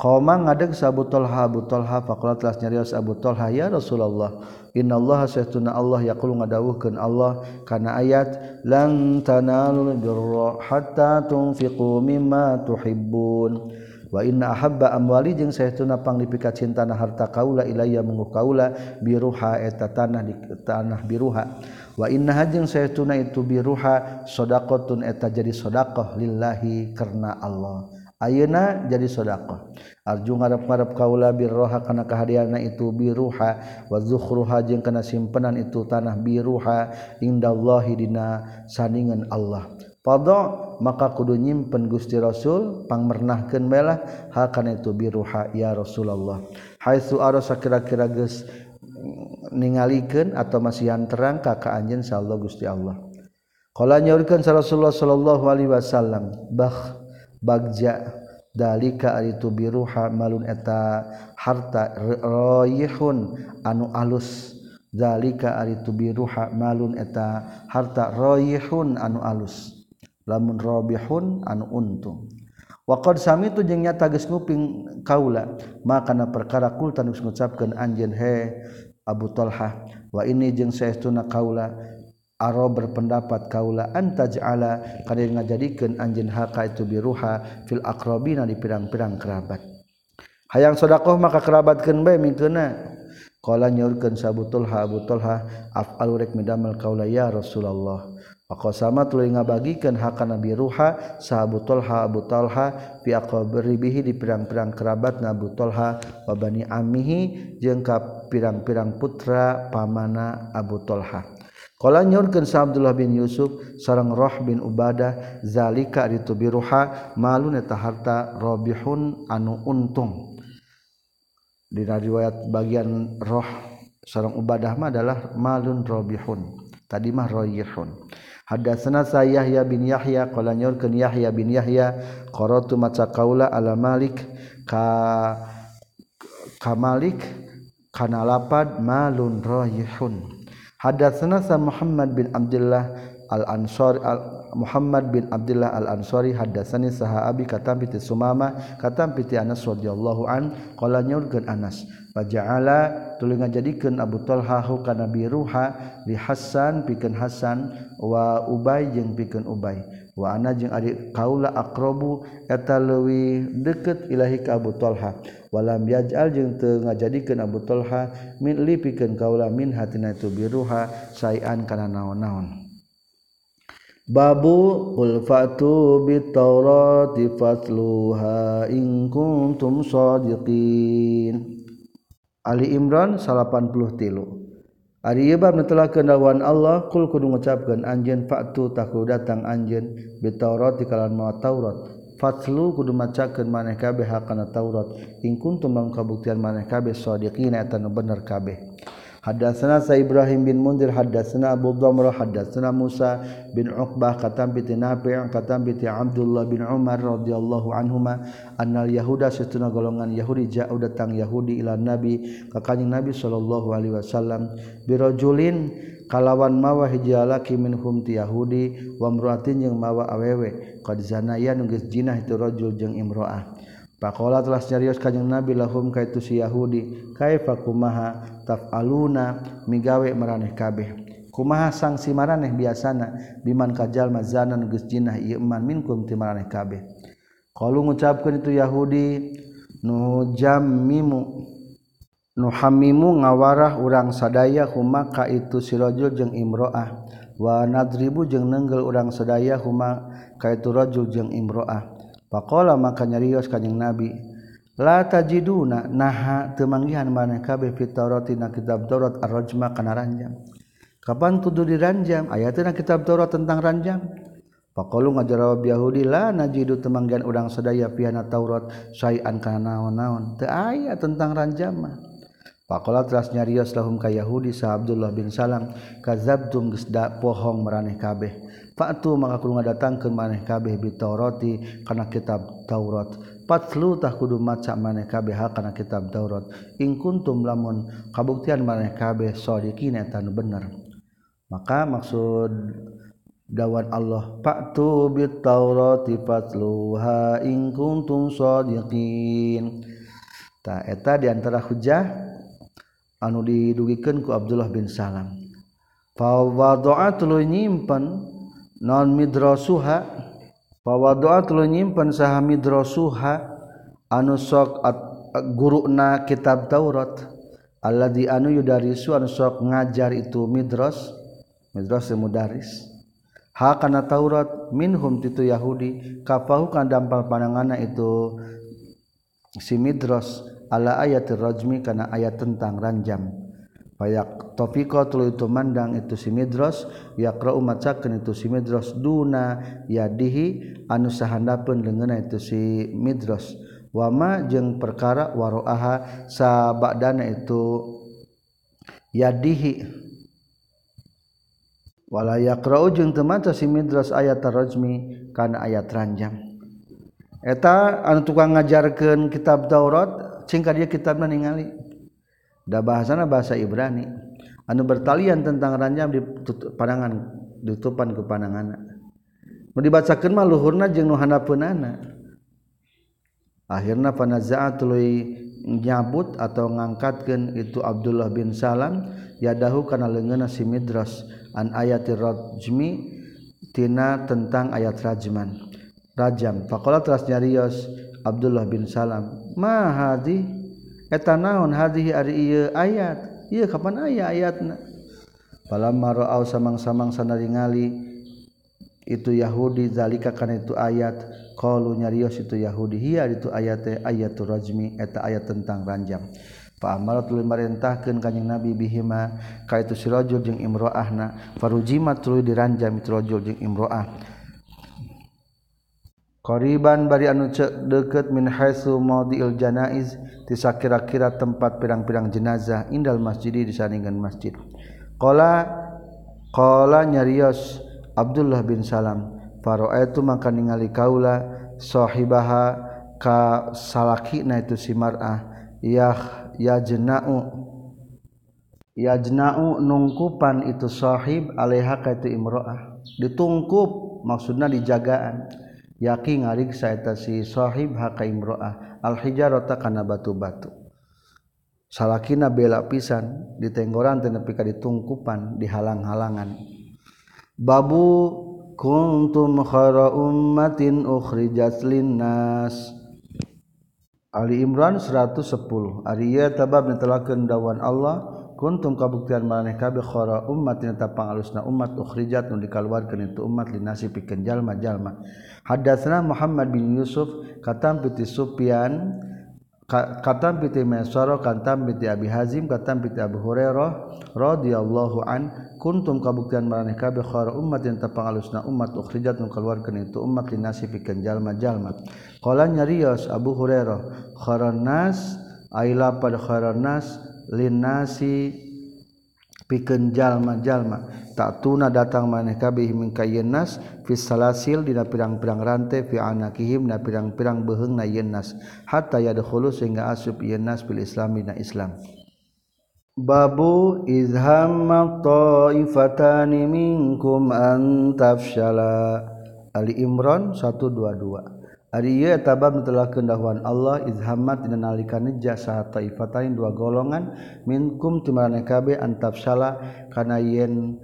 Qoma ngadeg sa Abu Talha Abu Talha faqala telah nyarios Abu Talha ya Rasulullah innallaha saytuna Allah yaqulu ngadawuhkeun Allah kana ayat lan tanalul birra hatta tunfiqu mimma tuhibbun. wa inna ahabba amwali jeung saestuna panglipika cintana harta kaula ilayya mungu kaula biruha eta tanah di tanah biruha. Wa inna jeung saestuna itu biruha sadaqatun eta jadi sedekah lillahi karena Allah. Ayeuna jadi sedekah arju ngarep-ngarep kaula birroha kana kahadiana itu biruha wa zukhruha jeung kana simpenan itu tanah biruha indallahi dina saningan Allah. Pada maka kudu nyimpen Gusti Rasul pangmernahkeun melah hal kana itu biruha ya Rasulullah. Haitsu arasa kira-kira geus mm, ningalikeun atau masihan terang ka ka anjeun sallallahu Gusti Allah. Qala nyaurkeun Rasulullah sallallahu alaihi wasallam bah bagja dalika ari biruha malun eta harta royihun anu alus. Dalika ari biruha malun eta harta royihun anu alus. lamun robihun anu untung. Waqad samitu jeung nyata geus nguping kaula makana perkara kul tanu ngucapkeun anjeun he Abu Talhah wa ini jeung saestuna kaula aro berpendapat kaula antaj'ala kana ngajadikeun anjeun haka itu biruha fil aqrabina di pirang-pirang kerabat. Hayang sedekah maka kerabatkeun bae mintuna qala nyaurkeun sabutul ha Abu Talhah af'alurek midamel kaula ya Rasulullah. Maka sama tuluy ngabagikeun hakana biruha sahabutul ha abu talha fi aqrabihi di pirang-pirang kerabat nabu talha wa bani amihi jeung ka pirang-pirang putra pamana abu talha nyaurkeun sa Abdullah bin Yusuf sareng roh bin ubadah zalika itu biruha malun eta harta robihun anu untung. Di riwayat bagian roh sareng ubadah mah adalah malun robihun tadi mah royihun Hadatsana Yahya bin Yahya qala nyorkeun Yahya bin Yahya qaratu maca kaula ala Malik ka ka Malik kana lapad malun rayihun. Hadatsana Muhammad bin Abdullah Al-Ansari al ansari al Muhammad bin Abdullah al-Ansari haddatsani saha abi katam piti Sumama katam piti Anas radhiyallahu an qala nyaurkeun Anas faja'ala tuluy ngajadikeun Abu Talha hu kana biruha li Hasan pikeun Hasan wa Ubay jeung pikeun Ubay wa ana jeung ari kaula aqrabu eta leuwih deukeut ilahi ka Abu Talha walam yaj'al jeung teu ngajadikeun Abu Talha min li pikeun kaula min hatina tu biruha sayan kana naon-naon. Babu ulfatu bitaurati fatluha in kuntum sadiqin. Ali Imran 83. Ari ieu bab netelakeun dawan Allah kul kudu ngucapkeun anjeun fa'tu taku datang anjeun bitaurati kalawan mawa Taurat. Fatlu kudu macakeun maneh kabeh hakana Taurat in kuntum mangkabuktian maneh kabeh sadiqin eta bener kabeh. Hadatsana Sa Ibrahim bin Munzir hadatsana Abu Dhamrah hadatsana Musa bin Uqbah katam bi Nafi' katam bi Abdullah bin Umar radhiyallahu anhuma annal yahuda satuna golongan Yahudi ja'u datang Yahudi ila Nabi ka kanjeng Nabi sallallahu alaihi wasallam birajulin kalawan mawa hiji lalaki minhum ti Yahudi wa imra'atin jeung mawa awewe qad zanaya nu geus jinah itu rajul jeung imro'ah. Pakola telah nyarios kajeng Nabi lahum ka itu si Yahudi kaifa kumaha tafaluna migawe maraneh kabeh. Kumaha sanksi maraneh biasana biman kajal mazanan geus jinah ieu man minkum ti maraneh kabeh. Qalu ngucapkeun itu Yahudi nu jammimu nu hamimu ngawarah urang sadaya huma ka itu si rajul jeung imroah wa nadribu jeung nenggel urang sadaya huma ka itu rajul jeung imroah. Pakola maka nyarios kanyang Nabi. La tajiduna naha temanggihan mana kabeh fitarati na kitab dorot arrojma kana ranjang. Kapan kudu diranjang? Ayatna kitab dorot tentang ranjang. Pakalu ngajarawab Yahudi la najidu temanggihan udang sedaya piana Taurat sayan kana naon-naon. Teu aya tentang ranjang mah. Pakola teras nyarios lahum ka Yahudi sa Abdullah bin Salam kazabtum geus pohong maraneh kabeh. Fa'tu maka kudu ngadatangkeun maneh kabeh bitaurati kana kitab Taurat. Patlu tah kudu maca maneh kabeh kana kitab Taurat. In kuntum lamun kabuktian maneh kabeh shodiqin eta nu bener. Maka maksud dawan Allah fa'tu bitaurati fatluha in kuntum shodiqin. Ta eta di antara hujah anu didugikeun ku Abdullah bin Salam. Fa wada'at lu nyimpen non midrosuha. Pawadoa tulu nyimpen saha midrosuha. Anu sok guru na kitab Taurat. Allah di anu yudarisu anu sok ngajar itu midros. Midros mudaris. Ha kana Taurat minhum titu Yahudi. Kafahu kan dampal panangana itu si midros. Ala ayat rajmi kana ayat tentang ranjam Payak topiko tulu itu mandang itu si midros yakra macakeun itu si midros duna yadihi anu sahandapun leungeunna itu si midros. Wama jeung perkara waroaha sabadana itu yadihi. Wala yaqra'u jeung teu maca si midros ayat rajmi kana ayat ranjang. Eta anu tukang ngajarkeun kitab Taurat cing dia kitabna ningali. Da bahasana bahasa Ibrani. Anu bertalian tentang ranjam di pandangan ditutupan ke pandanganna nu dibacakeun mah luhurna jeung nu handapeunana akhirnya panazaat nyabut atau ngangkatkeun itu Abdullah bin Salam yadahu kana leungeunna si Midras an ayatir rajmi tina tentang ayat rajman. Rajam faqala teras nyarios Abdullah bin Salam. Ma hadi eta naon hadhihi ari ieu ayat. Ieu kapan aya ayatna? Palamma ra'au samang-samang sanaringali itu Yahudi zalika kana itu ayat. Qalu nyarios itu Yahudi hiya itu ayat teh ayatul rajmi eta ayat tentang ranjam fa amaratul marintahkeun kanjing nabi bihima ka itu sirajul jeung imro'ahna. Farujimat tuluy diranjam itu rajul jeung imro'ah. Qariban bari anu deket min haitsu maudiil janaiz ti sakira-kira tempat pirang-pirang jenazah indal masjidi disandingan masjid. Qala qala nyarios Abdullah bin Salam Faro itu maka ningali kaula sohibaha ka salakina itu si mar'ah ya ya jenau ya jenau nungkupan itu sahib alaiha ka itu imro'ah ditungkup maksudnya dijagaan yaki ngariksa eta si sahib haka imro'ah al hijarata kana batu-batu. Salakina bela pisan di tenggoran tenepi ka ditungkupan dihalang-halangan babu kuntum khara ummatin ukhrijat linnas. Ali Imran 110 Ari ieu tabab netelakeun dawan Allah kuntum kabuktian maneh kabeh khara ummatin ta pangalusna umat ukhrijat nu dikaluarkeun itu umat linasi pikeun jalma-jalma. Hadatsana Muhammad bin Yusuf katam piti Sufyan katam piti Mesara katam piti Abi Hazim katam piti Abu Hurairah radhiyallahu an kuntum kabuktian maraneh kabeh khara umat yang tapang alusna umat ukhrijat nu keluarkeun itu umat linasi pikeun jalma-jalma. Qala nyarios Abu Hurairah kharan nas aila pada kharan nas linasi pikeun jalma-jalma tak tuna datang maneh kabeh min kayennas fi salasil dina pirang-pirang rante fi anakihim na pirang-pirang beheungna yennas hatta yadkhulu sehingga asup yennas bil islam dina islam. Babu izhamma ta'ifatani minkum an tafshala. Ali Imran 122 tabdahwan Allah izhamat nalika saat taifatain dua golongan minkum timanekab antaf salah karena yen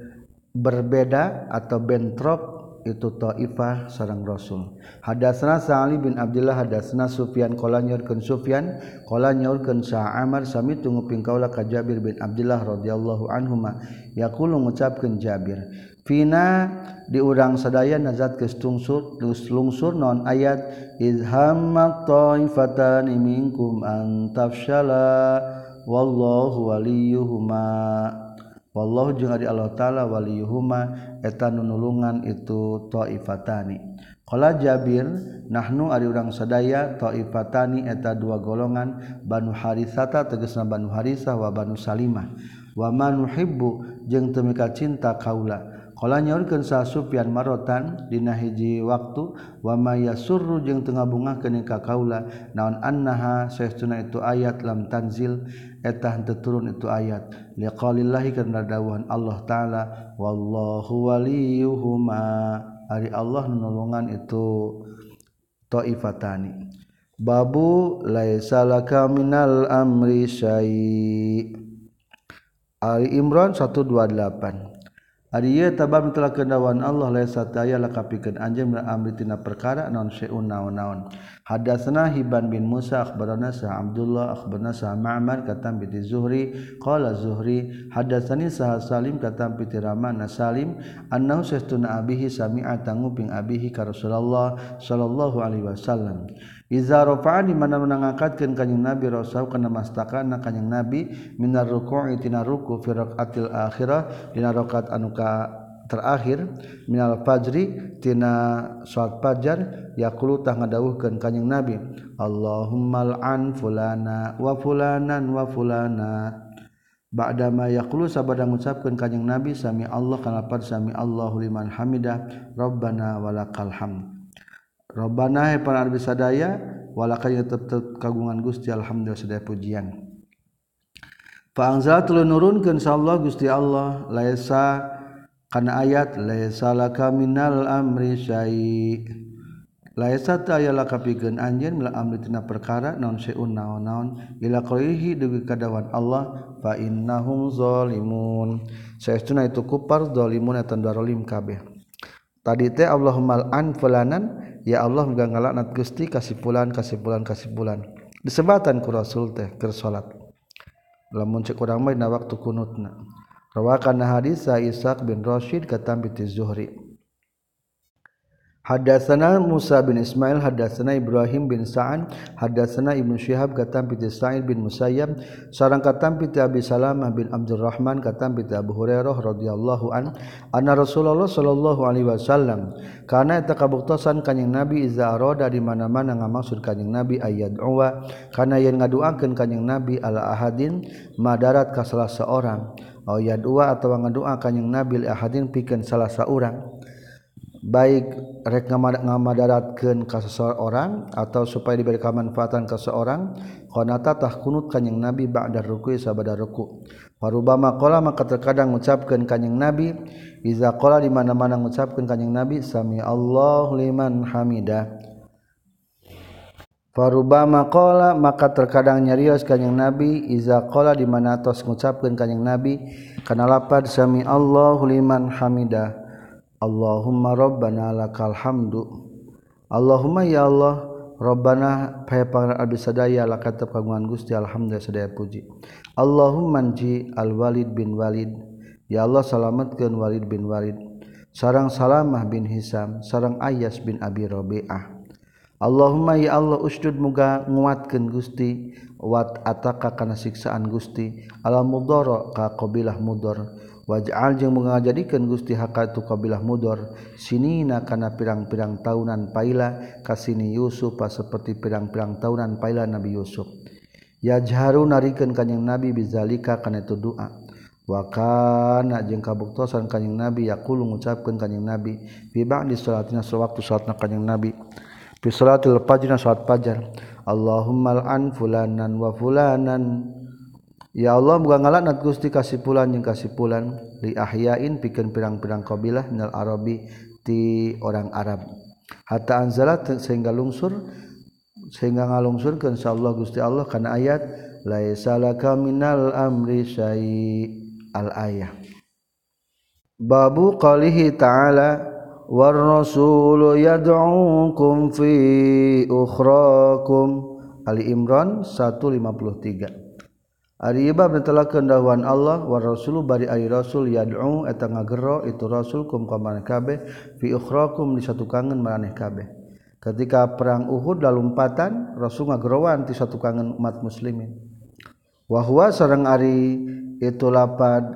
berbeda atau bentrok itu ta'ifah sarang Rasul. Hadasna Sa'ali bin Abdullah hadasna Sufyan qala nyurkeun Sufyan qala nyurkeun Sa'amar sami tunggu pingkaula ka Jabir bin Abdullah radhiyallahu anhuma. Yaqulu ngucapkeun Jabir Vina diurang sadaya nazat keungsur lungsur non ayat izhammattafataniminkum antafshala wallahu waliyuhuma. Wallahu jeung ari Allah taala waliyuhuma eta nunulungan itu taifatani Qala Jabir nahnu ari urang sadaya taifatani eta dua golongan Banu Harisata tegasna Banu Harisah wa Banu Salimah. Wa man nuhibbu jeung teu cinta kaula. Kalau nyaurkeun sa Sufyan marotan dina hiji waktu wa ma yasurru jeung teu ngabungakeun ka kaula naon annaha saestuna itu ayat lam tanzil eta henteu turun itu ayat liqaulillahi karena dawuhan Allah taala wallahu waliyuhuma ari Allah nolongan itu taifatani. Babu laisa laka minal amri syai. Ali Imran 128 Ari tabam telah kedawan Allah layalah kapikan anjing amritina perkara non seun naon-naon. Hadasna hiban bin Musa akbarana sah Abdullah akbarana sah Ma'mar katam piti Zuhri. Qala Zuhri hadasani sah Salim katam piti Ramana Salim annahu sastuna abihi sami'a tanguping abihi ka Rasulullah sallallahu alaihi wasallam. Iza Izarofaan dimana menangangkatkan kanyang nabi Rasul kena masakan na kanyang nabi minar ruku'i tina ruku fi atil akhirah dina rokat anuka terakhir minal fajri tina sholat fajar yakulu tah ngadawuhkeun kanjing nabi Allahumma al'an fulana wa fulanan wa fulana. Ba'dama yaqulu sabada ngucapkeun kanjing nabi sami Allah kana pad sami Allahu liman hamidah rabbana walakal hamd. Robbana para bisa daya walaka tetep kagungan Gusti alhamdulillah sedaya pujian. Fa anzal tulu nurunkeun Allah Gusti Allah laisa kana ayat laisa laka minal amri syai. Laisa ta aya laka pikeun anjeun mila amri tina perkara naon syai'un naon-naon. Ila qalihi dugi kadawan Allah fa innahum zalimun. Saestuna itu kupar zalimun eta darolim kabeh. Tadi teh Allahumma an fulanan ya Allah muga ngalaknat Gusti kasipulan kasipulan kasipulan. Disebatan ku rasul teh keur salat. Lamun cek urang mah dina waktu kunutna. Rawakan hadis Sa Ishaq bin Rashid katam bi Zuhri. Hadatsana Musa bin Ismail hadatsana Ibrahim bin Sa'an hadatsana Ibnu Syihab katam bi Sa'id bin Musayyab sareng katam bi Abi Salamah bin Abdurrahman katam bi Abu Hurairah radhiyallahu an anna Rasulullah sallallahu alaihi wasallam kana eta kabuktosan kanjing Nabi iza arada di mana-mana ngamaksud kanjing Nabi ayat uwa kana yen ngaduakeun kanjing Nabi ala ahadin madarat ka salah seorang ayat uwa atawa ngadua kanjing Nabi ahadin pikeun salah saurang baik rek ngamadaratkeun ka seseorang atau supaya diberi kemanfaatan ke seorang qanata tah kunut kanjing nabi ba'da ruku sabada ruku. Parubama qala maka terkadang ngucapkeun kanjing nabi iza qala di mana-mana ngucapkeun kanjing nabi sami Allahu liman hamidah. Parubama qala maka terkadang nyarios kanjing nabi iza qala di mana tos ngucapkeun kanjing nabi kana lapad sami Allahu liman hamidah Allahumma rabbana lakal hamdu. Allahumma ya Allah Rabbana paya pangeran abdi sadaya lakat kagungan Gusti alhamdulillah sadaya puji. Allahumma anji al Walid bin Walid. Ya Allah salamatkeun Walid bin Walid. Sarang Salamah bin Hisam sarang Ayas bin Abi Rabi'ah. Allahumma ya Allah usdud muga nguatkeun Gusti. Wat ataka kana siksaan Gusti. Ala mudhara ka qabilah mudhar. Wajah aljeng mengajadikan Gusti Haka itu kabilah mudor. Sini nakana pirang-pirang tahunan paila kasini Yusuf pas seperti pirang-pirang tahunan paila Nabi Yusuf. Ya jaru narikan kanyang Nabi bizalika karena itu doa wakana jeng kabuktosan kanyang Nabi yakulu mengucapkan kanyang Nabi bibak di salatina sewaktu salatna kanyang Nabi. Fi salatil fajr salat fajar. Allahumma an fulanan wa fulanan Ya Allah bukan ngalaknat Gusti kasih pulan yang kasih pulan li ahyain pikeun pirang-pirang kabilah minal arabi ti orang Arab. Hatta anzalat sehingga lungsur sehingga ngalungsurkeun insyaallah Gusti Allah kana ayat laisa laka minal amri syai al ayah. Babu qalihi ta'ala war rasulu yad'ukum fi ukhrakum Ali Imran 153 Aribab telah kedahuan Allah war Rasul bari air rasul yad'u eta ngagero itu rasul kum ka kabeh fi ukhrakum di satu kangen maneh kabeh. Ketika perang Uhud lompatan rasul ngagerowan di satu kangen umat muslimin. Wa huwa sareng ari itu lapad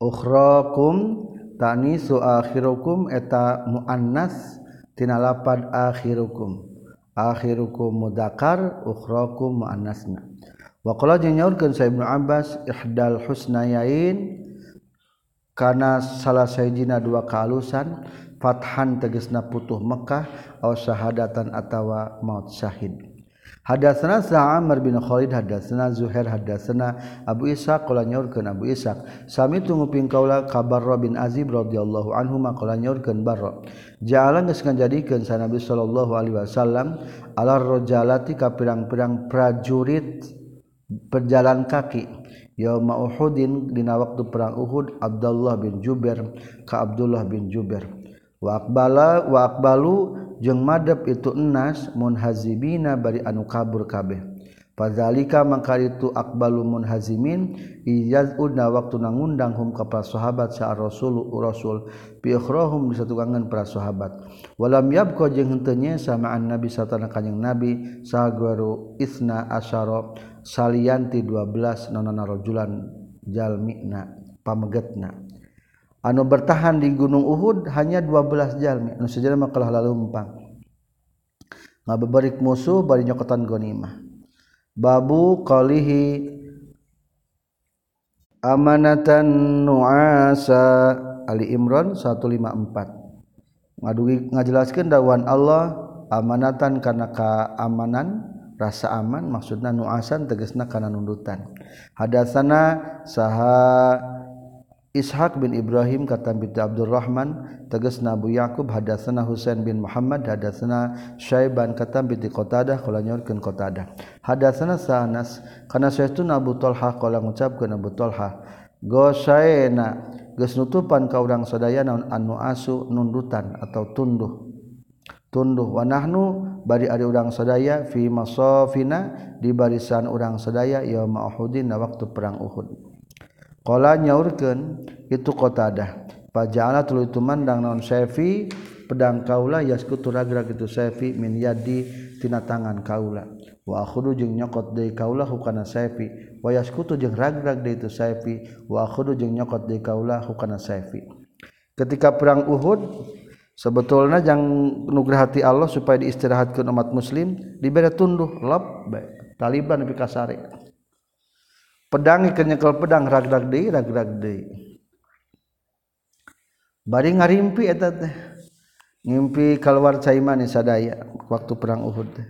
ukhrakum tanisu akhirukum eta muannas tina lapad akhirukum. Akhirukum mudakar ukhrakum muannasna wa qala nyaurkeun sa Ibnu Abbas ihdal husnayain karena salah sayajina dua kealusan Fathan tegesna putuh Mekkah syahadatan attawa maut Syahid. Hadasna Amr bin Khalid hadasna Zuhair hadasna Abu Ishaq qala nyaurkeun Abu Ishaq sami tunguping kaula kabar bin Azib radhiyallahu anhu qala nyaurkeun Barra. Ja'ala geus ngajadikeun sa Nabi sallallahu alaihi wasallam ala rajalati ka pirang-pirang prajurit perjalan kaki. Yauma Uhudin dina waktu perang Uhud Abdullah bin Jubair ka Abdullah bin Jubair. Wa aqbala wa aqbalu jeung madep itu enas munhazibina bari anu kabur kabeh. Fadzalika mangkaritu akbalu munhazimin iyazuna waktu nangundang hum ka para sahabat sa rasul rasul bi ikhrahum disatukangan para sahabat walam yabqa jeung henteu nyesa ma'an nabi satana kanjing nabi sagwaru isna asyara salianti 12 nonana rajulan jalmina pamegetna. Anu bertahan di gunung Uhud hanya 12 jalmi anu sejarah makalah lalumpang ngabeberik musuh bari nyokotan gonimah babu qalihi amanatan nuasa. Ali Imran 154 ngadugi ngajelaskeun dawan Allah amanatan kana keamanan rasa aman maksudna nuasan tegasna kana nundutan. Hadasana saha Ishaq bin Ibrahim kata bin Abdurrahman tegas Nabu Yakub hadasana Husain bin Muhammad hadasana Syaiban kata bin Qatadah kala nyorkeun Qatadah. Hadasana Sanas kana saytun Abu Talha kala ngucapkeun Abu Talha. Gosaena geus nutupan ka urang sadaya naon anu asu nundutan atau tunduh. Tunduh wa nahnu bari ari urang sadaya fi masafina di barisan urang sadaya yauma Uhudin na waktu perang Uhud. Kala nyaurkeun itu Qatadah. Faja'ala tuluy tumandang naon Syafi pedang kaula yaskutu ragra kitu Syafi min yadi tina tangan kaula. Wa akhudu jeung nyokot deui kaula hukana Syafi wa yaskutu jeung ragrag deui itu Syafi wa akhudu jeung nyokot deui kaula hukana Syafi. Ketika perang Uhud sebetulnya yang nugrahati Allah supaya diistirahatkan umat muslim diberi tunduh lap Taliban lebih kasari pedang kenyekel pedang rag-rag deui rag-rag deui. Bari ngarimpi eta teh. Ngimpi keluar cai manis sadaya waktu perang Uhud teh.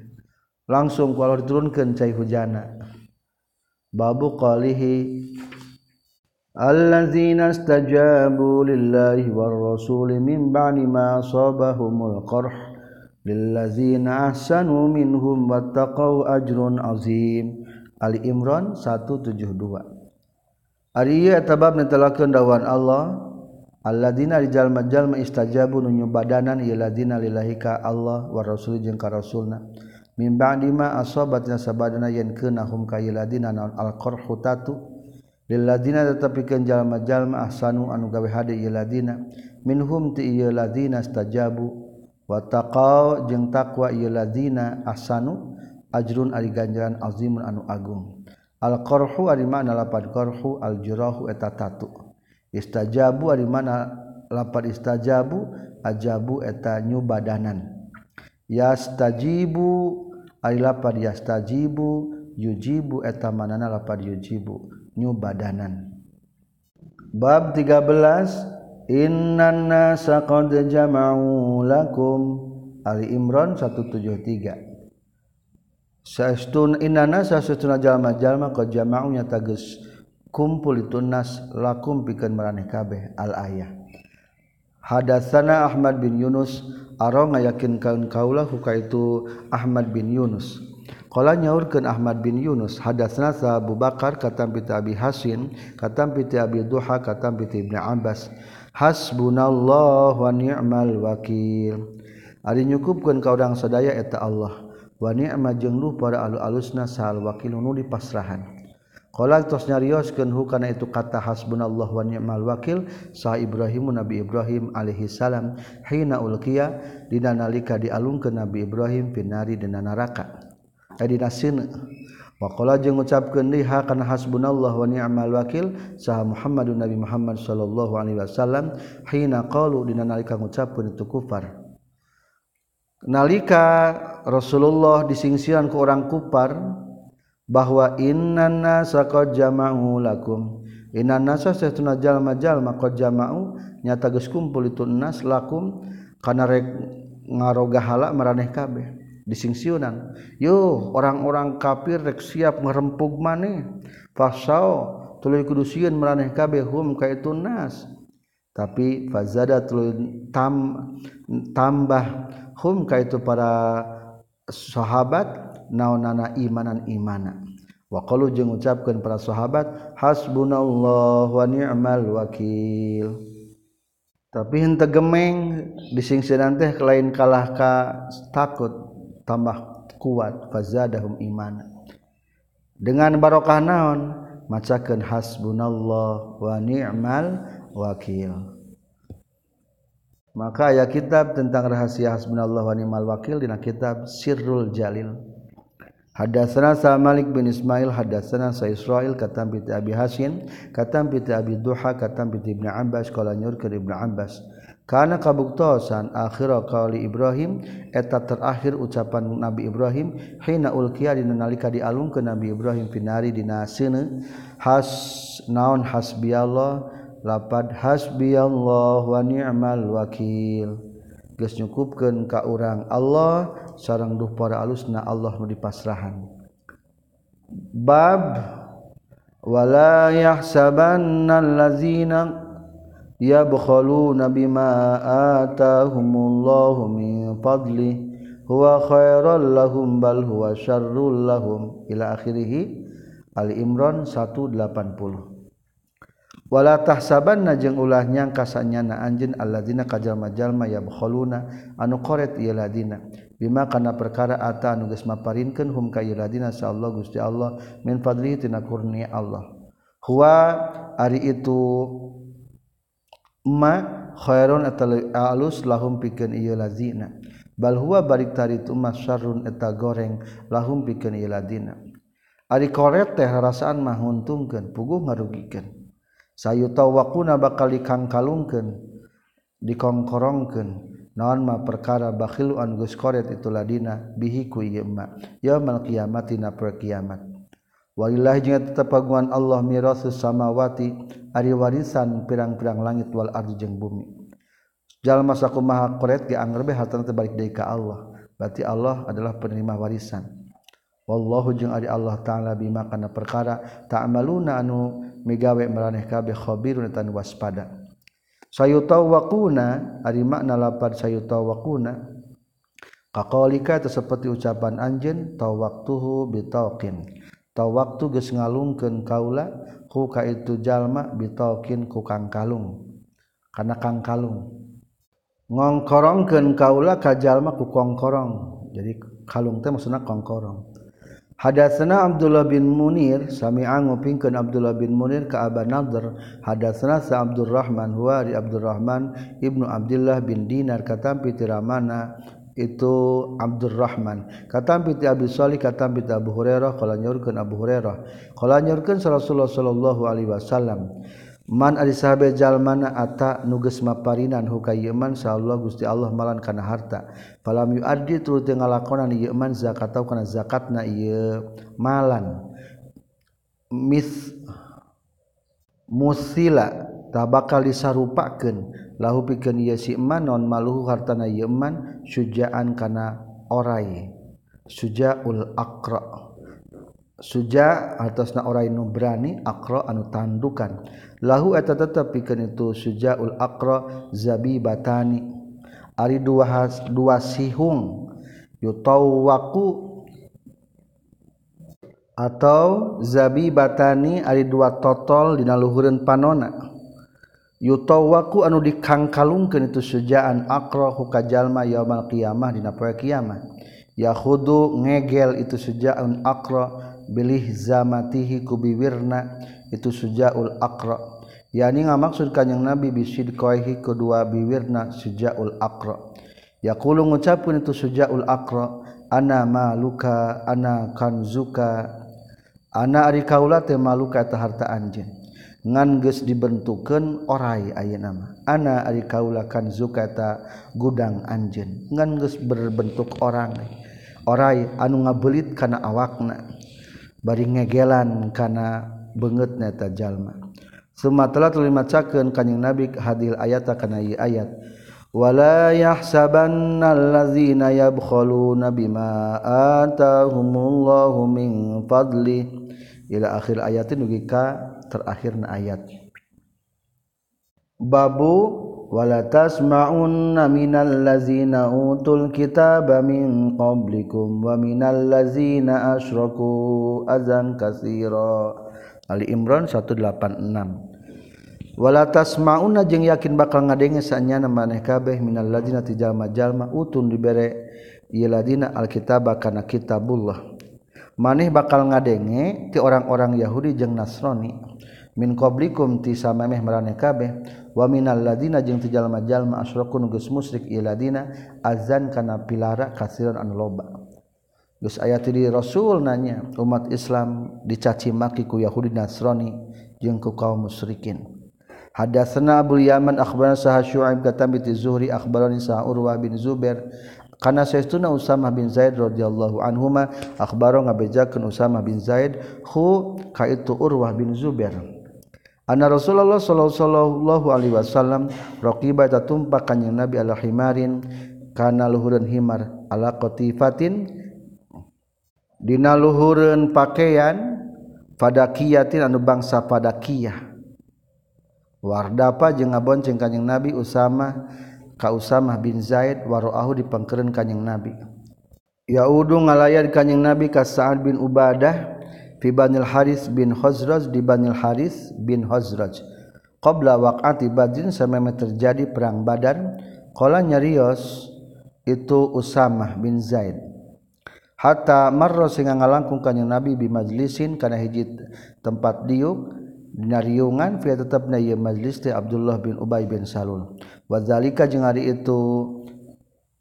Langsung kalau diturunkeun cai hujana. Babu qalihi allazina istajabu lillahi war rasuli min ba'di ma asabahumul qarh. Lillazina ahsanu minhum wattaqau ajrun azim Ali Imran 172 Ari tabab netelakeun dawan Allah alladzina jalma-jalma istajabu nu nyubadanan ieu illadzina lillahi ka Allah wa rasul jeung ka rasulna. Min ba'di ma asabatna sabadana yen keuna hum ka illadzina naon al-qarhu tatu. Lilladzina tetepikeun jalma-jalma ahsanu anu gawe hade ieu illadzina minhum ti ieu ladzina istajabu wa taqaw jeung takwa ieu ladzina ahsanu. ajrun ari ganjaran azimun anu agung. Alqarhu ari mana lapad qarhu aljurahu eta tatu. Istajabu ari mana lapad istajabu ajabu eta nyubadanan. Yastajibu ari lapad yastajibu yujibu eta manana lapad yujibu nyubadanan. Bab 13 innan nasa qad jama'u lakum. Ali Imran 173 saestun inana saestuna jalma-jalma qad jama'unya tages kumpul itu nas lakum pikeun maraneh kabeh al ayah. Hadatsana Ahmad bin Yunus aro ngayakinkeun kaulah ka itu Ahmad bin Yunus. Kala nyaurkeun Ahmad bin Yunus hadatsna sa Abu Bakar katam piti Abi Hasin katam piti Abi Duha katam piti Ibnu Abbas. Hasbunallah wa ni'mal wakil. Ari nyukupkeun ka urang sadaya eta Allah. Wani majeng lu para alu-alusna sahal wakil nu di pasrahan. Qala tos nyarioskeun hukana itu kata hasbunallahu wa ni'mal wakil sah Ibrahim Nabi Ibrahim alaihi salam hina ulqiya dina nalika dialungkeun Nabi Ibrahim pinari dina neraka. Eh dina sineuna Wakola jeung ngucapkeun deui ha kana hasbunallah wa ni'mal wakil sah Muhammadun Nabi Muhammad sallallahu alaihi wasallam hina qalu dina nalika ngucapkeun itu kufar. nalika Rasulullah disingsian ke orang kupar bahwa innan nasa qad jama'u lakum. Innan nasa satuna jalma jalma qad jama'u nyata geus kumpul itu nas lakum kana rek ngarogahala maraneh kabeh. Disingsiunan yo orang-orang kafir rek siap ngerempug maneh. Fasau tuluy kudu sieun maraneh kabeh hum ka itu nas. Tapi fazada tuluy tam tambah hum ka itu para sahabat naonana imanan imana. Waqalu jeung ngucapkeun para sahabat hasbunallah wa ni'mal wakil. Tapi henteu gemeng disingsiran teh lain kalah ka takut tambah kuat fazadahum imana dengan barokah naon? Macakeun hasbunallah wa ni'mal wakil. maka ya kitab tentang rahasia hasbunallah wa ni'mal wakil dina kitab Sirrul Jalil. Hadatsana Sa Malik bin Ismail hadatsana Sa Israil katam bi Abi Hasin katam bi Abi Duha katam bi Ibnu Abbas qala nyur ke Ibnu Abbas kana kabuktosan akhir qali Ibrahim eta terakhir ucapan Nabi Ibrahim hina ulqiya dina nalika dialung ke Nabi Ibrahim finari dina seuneu. Has naon hasbiyallah lapad hasbiyallah wa ni'mal wakil. Geus nyukupkeun ka urang Allah sareng duh para alusna Allah nu dipasrahan. Bab wala yahsabanna allazina yabkhaluna bima atahumullahu min fadli. Huwa khairul lahum bal huwa syarrul lahum. Ila akhirih Ali Imran 180 walatahsaban najeng ulah nyangka sanyana anjin alladzina kajallma-jalma ya bukholuna anu qoret iladina bima kana perkara ata anu geus maparinkeun hum ka iladina insyaallah Gusti Allah min fadli tina kurnia Allah. Huwa ari itu ma khairun atal alus lahum pikeun ieu lazina bal huwa barik tari tumah syarrun eta goreng lahum pikeun ieu ladina. Ari koret teh rasaan mah nguntungkeun puguh ngarugikeun sayu tawakuna bakal dikangkalungkeun dikongkorongken naon ma perkara bakhilu an geus koret itu ladina bihi ku ieu ma yaumul qiyamati na per kiamat walillahi jeung tetep paguan Allah mirasus samawati ari warisan pirang-pirang langit wal ardi jeung bumi. Jalma sakumaha koret ge angger be hartana teh balik deui ka Allah. Berarti Allah adalah penerima warisan. wallahu jeung ari Allah taala bima kana perkara ta'maluna anu migawe maraneh kabeh khabirun tan waspada. Sayutawaquna ari makna lapar sayutawaquna. Kaqalika itu seperti ucapan anjeun tawaqtuhu bitaqin tawaqtu geus ngalungkeun kaula ku ka itu jalma bitaqin ku kang kalung. Kana kang kalung. Ngongkorongkeun kaula ka jalma ku kongkorong. Jadi kalung teh maksudna kongkorong. Hadatsana Abdullah bin Munir sami'a ngupingkeun Abdullah bin Munir ka Aban Nadr. Hadatsana Sa Abdurrahman huwa ri Abdurrahman ibnu Abdullah bin Dinar katampi ti Ramana itu Abdurrahman. Katampi ti Abi Shalih katampi ti Abu Hurairah qala nyaurkeun Abu Hurairah. Qala nyaurkeun Rasulullah sallallahu alaihi wasallam. Man Jalmana ata nuges maparinan hukayman Allah Gusti Allah malan kana harta. Palam yu adi teu ngalakonan ieu man zakat atau kana zakatna ieu malan. Mis musila tabakal disarupakeun. Lahu pikeun ieu si man non maluhu hartana ieu man sujaan kana orai. Sujaul aqra. suja atasna orang nu berani akro anu tandukan. Lahu eta tetep pikeun itu sujaul akro zabi batani ari dua has, dua sihung. Yutawaku atau zabi batani ari dua totol dina luhureun panona. Yutawaku anu dikangkalungkeun itu sujaan akro hukajalma yaumal qiyamah dina poe kiamah yahudu ngegel itu sujaun akro bilih zamatihi kubiwirna itu sujaul akra yani ngamaksud kanyang nabi bisid koihi kedua biwirna sujaul akra yaqulu ngucapkeun itu sujaul akra ana maluka ana kanzuka. Ana ari kaula teh maluka eta harta anjeun. Ngan geus dibentukeun orai ayeuna mah ana ari kaula kanzuka eta gudang anjeun. Ngan geus berbentuk orang orai anu ngabelit kana awakna. bari ngegelan kana banget neta jalma. Suma telah caken kanyeng Nabi hadil ayat kana ieu ayat wala yahsabannal ladzina yabkhaluna bima atahumullahu min fadli. Ila akhir ayatin dugi ka terakhirna ayat. Babu wala tasma'unna minal lazina utul kitaba min qablikum wa minal lazina asyraku azan katsira. Ali Imran 186 wala tasma'unna jeung yakin bakal ngadenge sanyana maneh kabeh minal lazina tijalma jalma utun dibere. Ieu ladina alkitaba kana kitabullah. Maneh bakal ngadenge ti orang-orang Yahudi jeung Nasrani. Min qablikum ti samemeh maraneh kabeh. waminal ladina jeung tijallma-jallma asrokun gus musrik iladina azan kana pilara kasiran anu loba Gus ayat di Rasul nanya umat Islam dicaci maki ku Yahudi Nasrani jeung ku kaum musyrikin. Hadatsana Abu Yaman akhbarana Sa'ad Syu'aib katam bi Zuhri akhbarani Sa'ad Urwa bin Zubair kana saestuna Usamah bin Zaid radhiyallahu anhuma akhbaro ngabejakeun Usamah bin Zaid hu ka itu Urwah bin Zubair. Anna Rasulullah sallallahu alaihi wasallam raqiba tatumpak kanjing Nabi ala himarin kana luhureun himar ala qatifatin. Dina luhureun pakaian fadakiyatin anu bangsa padakiyah Wardapa jeung ngabonceng kanjing Nabi? Usama ka Usamah bin Zaid waroahu dipengkereun kanjing Nabi. Yaudu ngalayad kanjing Nabi ka Sa'ad bin Ubadah fibanil Haris bin Khozraj di Banil Haris bin Khozraj qobla waqati badrin sampai terjadi perang badan kola nyarios itu Usamah bin Zaid. Hatta marro sehingga ngalangkung kanyeng nabi bi majlisin kana hiji tempat diuk Nariungan via tetap na majlis Abdullah bin Ubay bin Salul. Wazalika jeung hari itu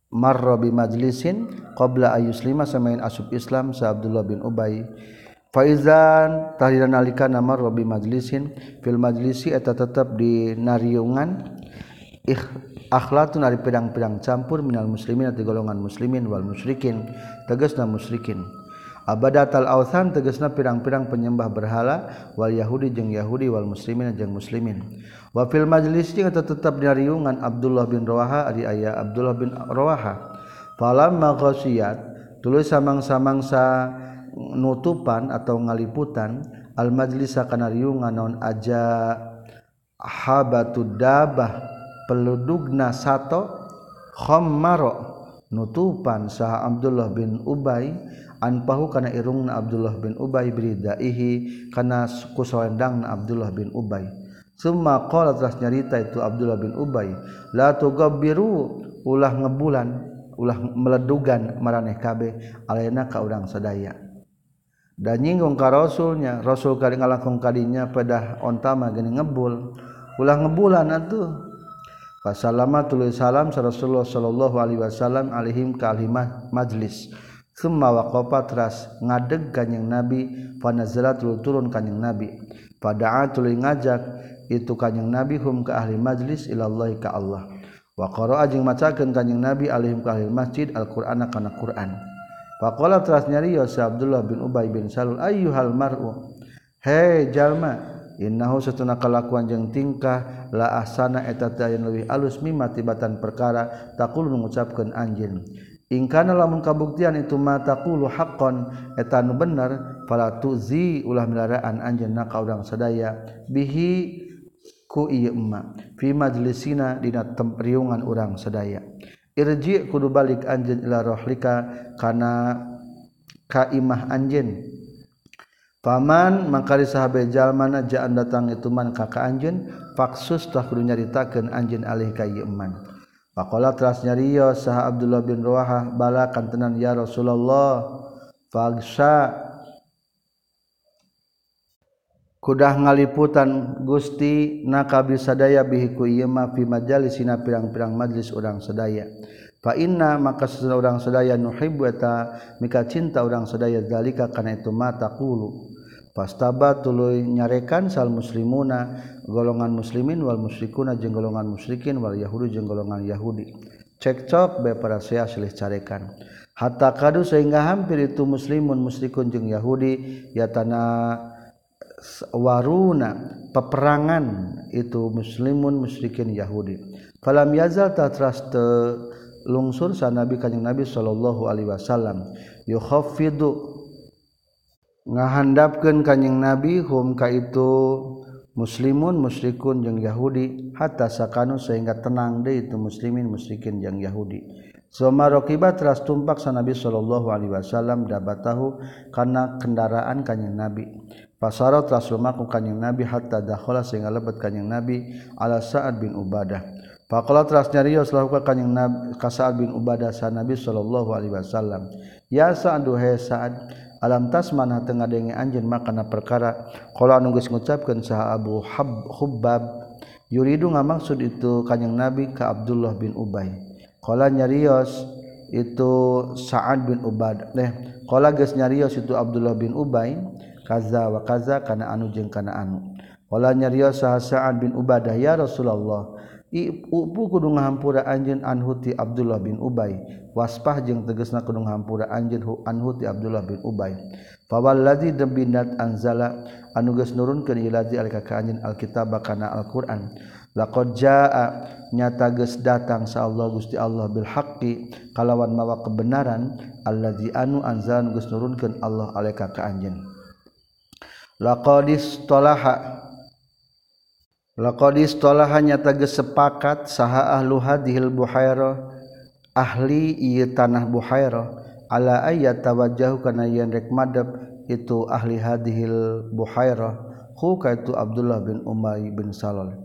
marro bi majlisin qabla ayus lima samain asub Islam sa Abdullah bin Ubay faizan tahdiran nalikana marro bi majlisin fil majlisi eta tetap di nariungan. Ikh akhlatun ari pedang-pedang campur minal muslimin atau golongan muslimin wal musyrikin tegasna musyrikin. Abada tal-authan tegesna pirang-pirang penyembah berhala wal Yahudi jeung Yahudi wal muslimin jeung muslimin. Wa fil majlis jeung tetap di riungan Abdullah bin Rawaha ari aya Abdullah bin Rawaha. Falamma ghasiyat tulis samang-samangsa nutupan atau ngaliputan al majlisa kana riungan naon aja habatud dabah peludugna sato khammaro. Nutupan sah Abdullah bin Ubay anpahu kana irungna Abdullah bin Ubay bridaihi kana kusawendangna Abdullah bin Ubay. Summa qala telah nyarita itu Abdullah bin Ubay la tugabbiru ulah ngebulan ulah meledugan maraneh kabeh alena ka urang sadaya. dan nyinggung ka rasulnya rasul kali ngalakong kalinya pedah ontama geni ngebul ulah ngebulan atuh Fasalama tuluy salam sa Rasulullah sallallahu alaihi wasallam alaihim ka alimah majlis. Summa waqafa teras ngadeg kanjing Nabi fanazalat turun kanjing Nabi. Pada'a tuluy ngajak itu kanjing Nabi hum ka ahli majlis ilallahi ka Allah. Wa qara'a jeung macakeun kanjing Nabi alaihim ka ahli masjid al-Qur'ana kana Qur'an. Pakola teras nyariyo si Abdullah bin Ubay bin Salul ayyuhal mar'u. Hei jalma innahu satuna kalakuan jeung tingkah la ahsana eta teh aya leuwih alus mimma tibatan perkara taqulu ngucapkeun anjeun. Ingkana lamun kabuktian itu mata taqulu haqqan eta nu bener fala tuzi ulah milaraan anjeunna ka urang sadaya bihi ku ieu emma fi majlisina dina tempriungan urang sadaya. irji kudu balik anjeun ila rohlika kana ka imah anjeun. Paman mangkari sahabe jalmana jaan datang itu man ka ka anjeun faksus tah kudu nyaritakeun anjeun alih ka ieu man. Faqala teras nyariyo saha Abdullah bin Ruwahah bala kantenan ya Rasulullah fagsa kudah ngaliputan Gusti nakabi sadaya bihiku yema fi majalis sina pirang-pirang majlis urang sedaya fa inna maka sesuna urang sedaya nuhibbu eta mika cinta urang sedaya zalika kana itu mata qulu fastaba tuluy nyarekan sal muslimuna golongan muslimin wal musyrikuna jeung golongan musyrikin wal yahudi jeung golongan yahudi. Cekcok be para sia silih carekan. Hatta kadu sehingga hampir itu muslimun musyrikun jeung yahudi ya tanah waruna peperangan itu muslimun musyrikin Yahudi. Falam yazal tatras te lungsur sa nabi kanjing nabi sallallahu alaihi wasallam. Yukhaffidu ngahandapkeun kanjing nabi hum ka itu muslimun musyrikun jeung Yahudi. Hatta sakanu sehingga tenang deui itu muslimin musyrikin jeung Yahudi. Soma rokiba teras tumpak sa Nabi sallallahu alaihi wasallam dabatahu kana kendaraan kanjing Nabi. Pasaro teras lumaku kanjing Nabi hatta dakhala sehingga lebet kanjing Nabi ala Sa'ad bin Ubadah. Faqala teras nyarios lahu ka kanjing Nabi ka Sa'ad bin Ubadah sa Nabi sallallahu alaihi wasallam. Ya Sa'ad duhe Sa'ad alam tasmana teu ngadenge anjeun makana perkara qala anu geus ngucapkeun saha Abu Hubbab yuridu ngamaksud itu kanjing Nabi ka Abdullah bin Ubay. nyarios itu saat bin ubad deh kalau nyarios itu Abdullah bin Ubay kaza wa kaza kana anu jeung kana anu. Wala nyarios Sa'ad bin Ubadah ya Rasulullah ibu kudu ngahampura anjeun anhu ti Abdullah bin Ubay. Waspah jeung tegasna kudu ngahampura anjeun hu anhu ti Abdullah bin Ubay. Fa wallazi dembinat anzala anu geus nurunkeun ilazi alika ka anjeun alkitab kana alquran. Laqad jaa nyata geus datang sa Allah Gusti Allah bil haqqi kalawan mawa kebenaran allazi anu anzan geus nurunkeun Allah alika ka anjeun. laqadistolaha laqadistolaha nyata gesepakat saha ahlu hadhil buhairah ahli ieu tanah buhairah ala ayat tawajjahu kana yen rek madab itu ahli hadhil buhairah hu kaitu Abdullah bin Umar bin Salol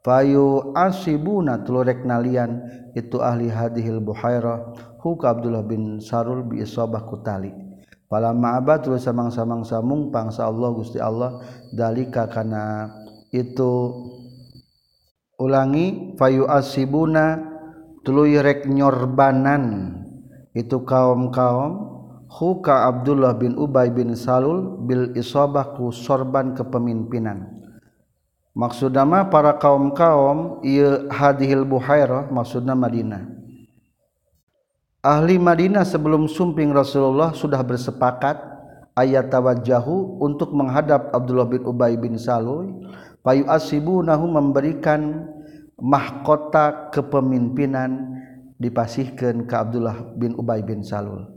fayu asibuna tulurek nalian itu ahli hadhil buhairah hu ka Abdullah bin Sarul bi isabah kutali pala ma'abad terus samang-samang samung pangsa Allah Gusti Allah. Dalika kana itu ulangi fayu asibuna tuluy rek nyorbanan. Itu kaum-kaum huka Abdullah bin Ubay bin Salul bil isabah ku sorban kepemimpinan. Maksudama para kaum-kaum ieu hadhil buhairah maksudna Madinah. Ahli Madinah sebelum sumping Rasulullah sudah bersepakat ayat tawajjahu untuk menghadap Abdullah bin Ubay bin Salul payu nahu memberikan mahkota kepemimpinan dipasihkan ke Abdullah bin Ubay bin Salul.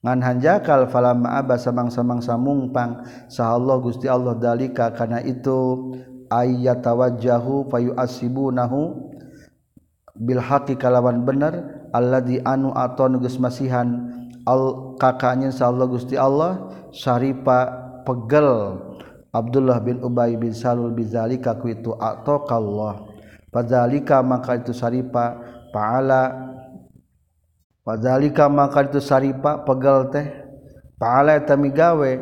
Ngan hanjakal falamma aba samang-samang samungpang sahallah Gusti Allah dalika karena itu ayat tawajjahu fayu asibu nahu bil haqi kalawan bener Allah di anu atau nugus masihan al kakaknya Allah Gusti Allah syarifa pegel Abdullah bin Ubay bin Salul bizalika ku itu atau Allah fadzalika maka itu syarifa paala fadzalika maka itu syarifa pegel teh. Paala eta migawe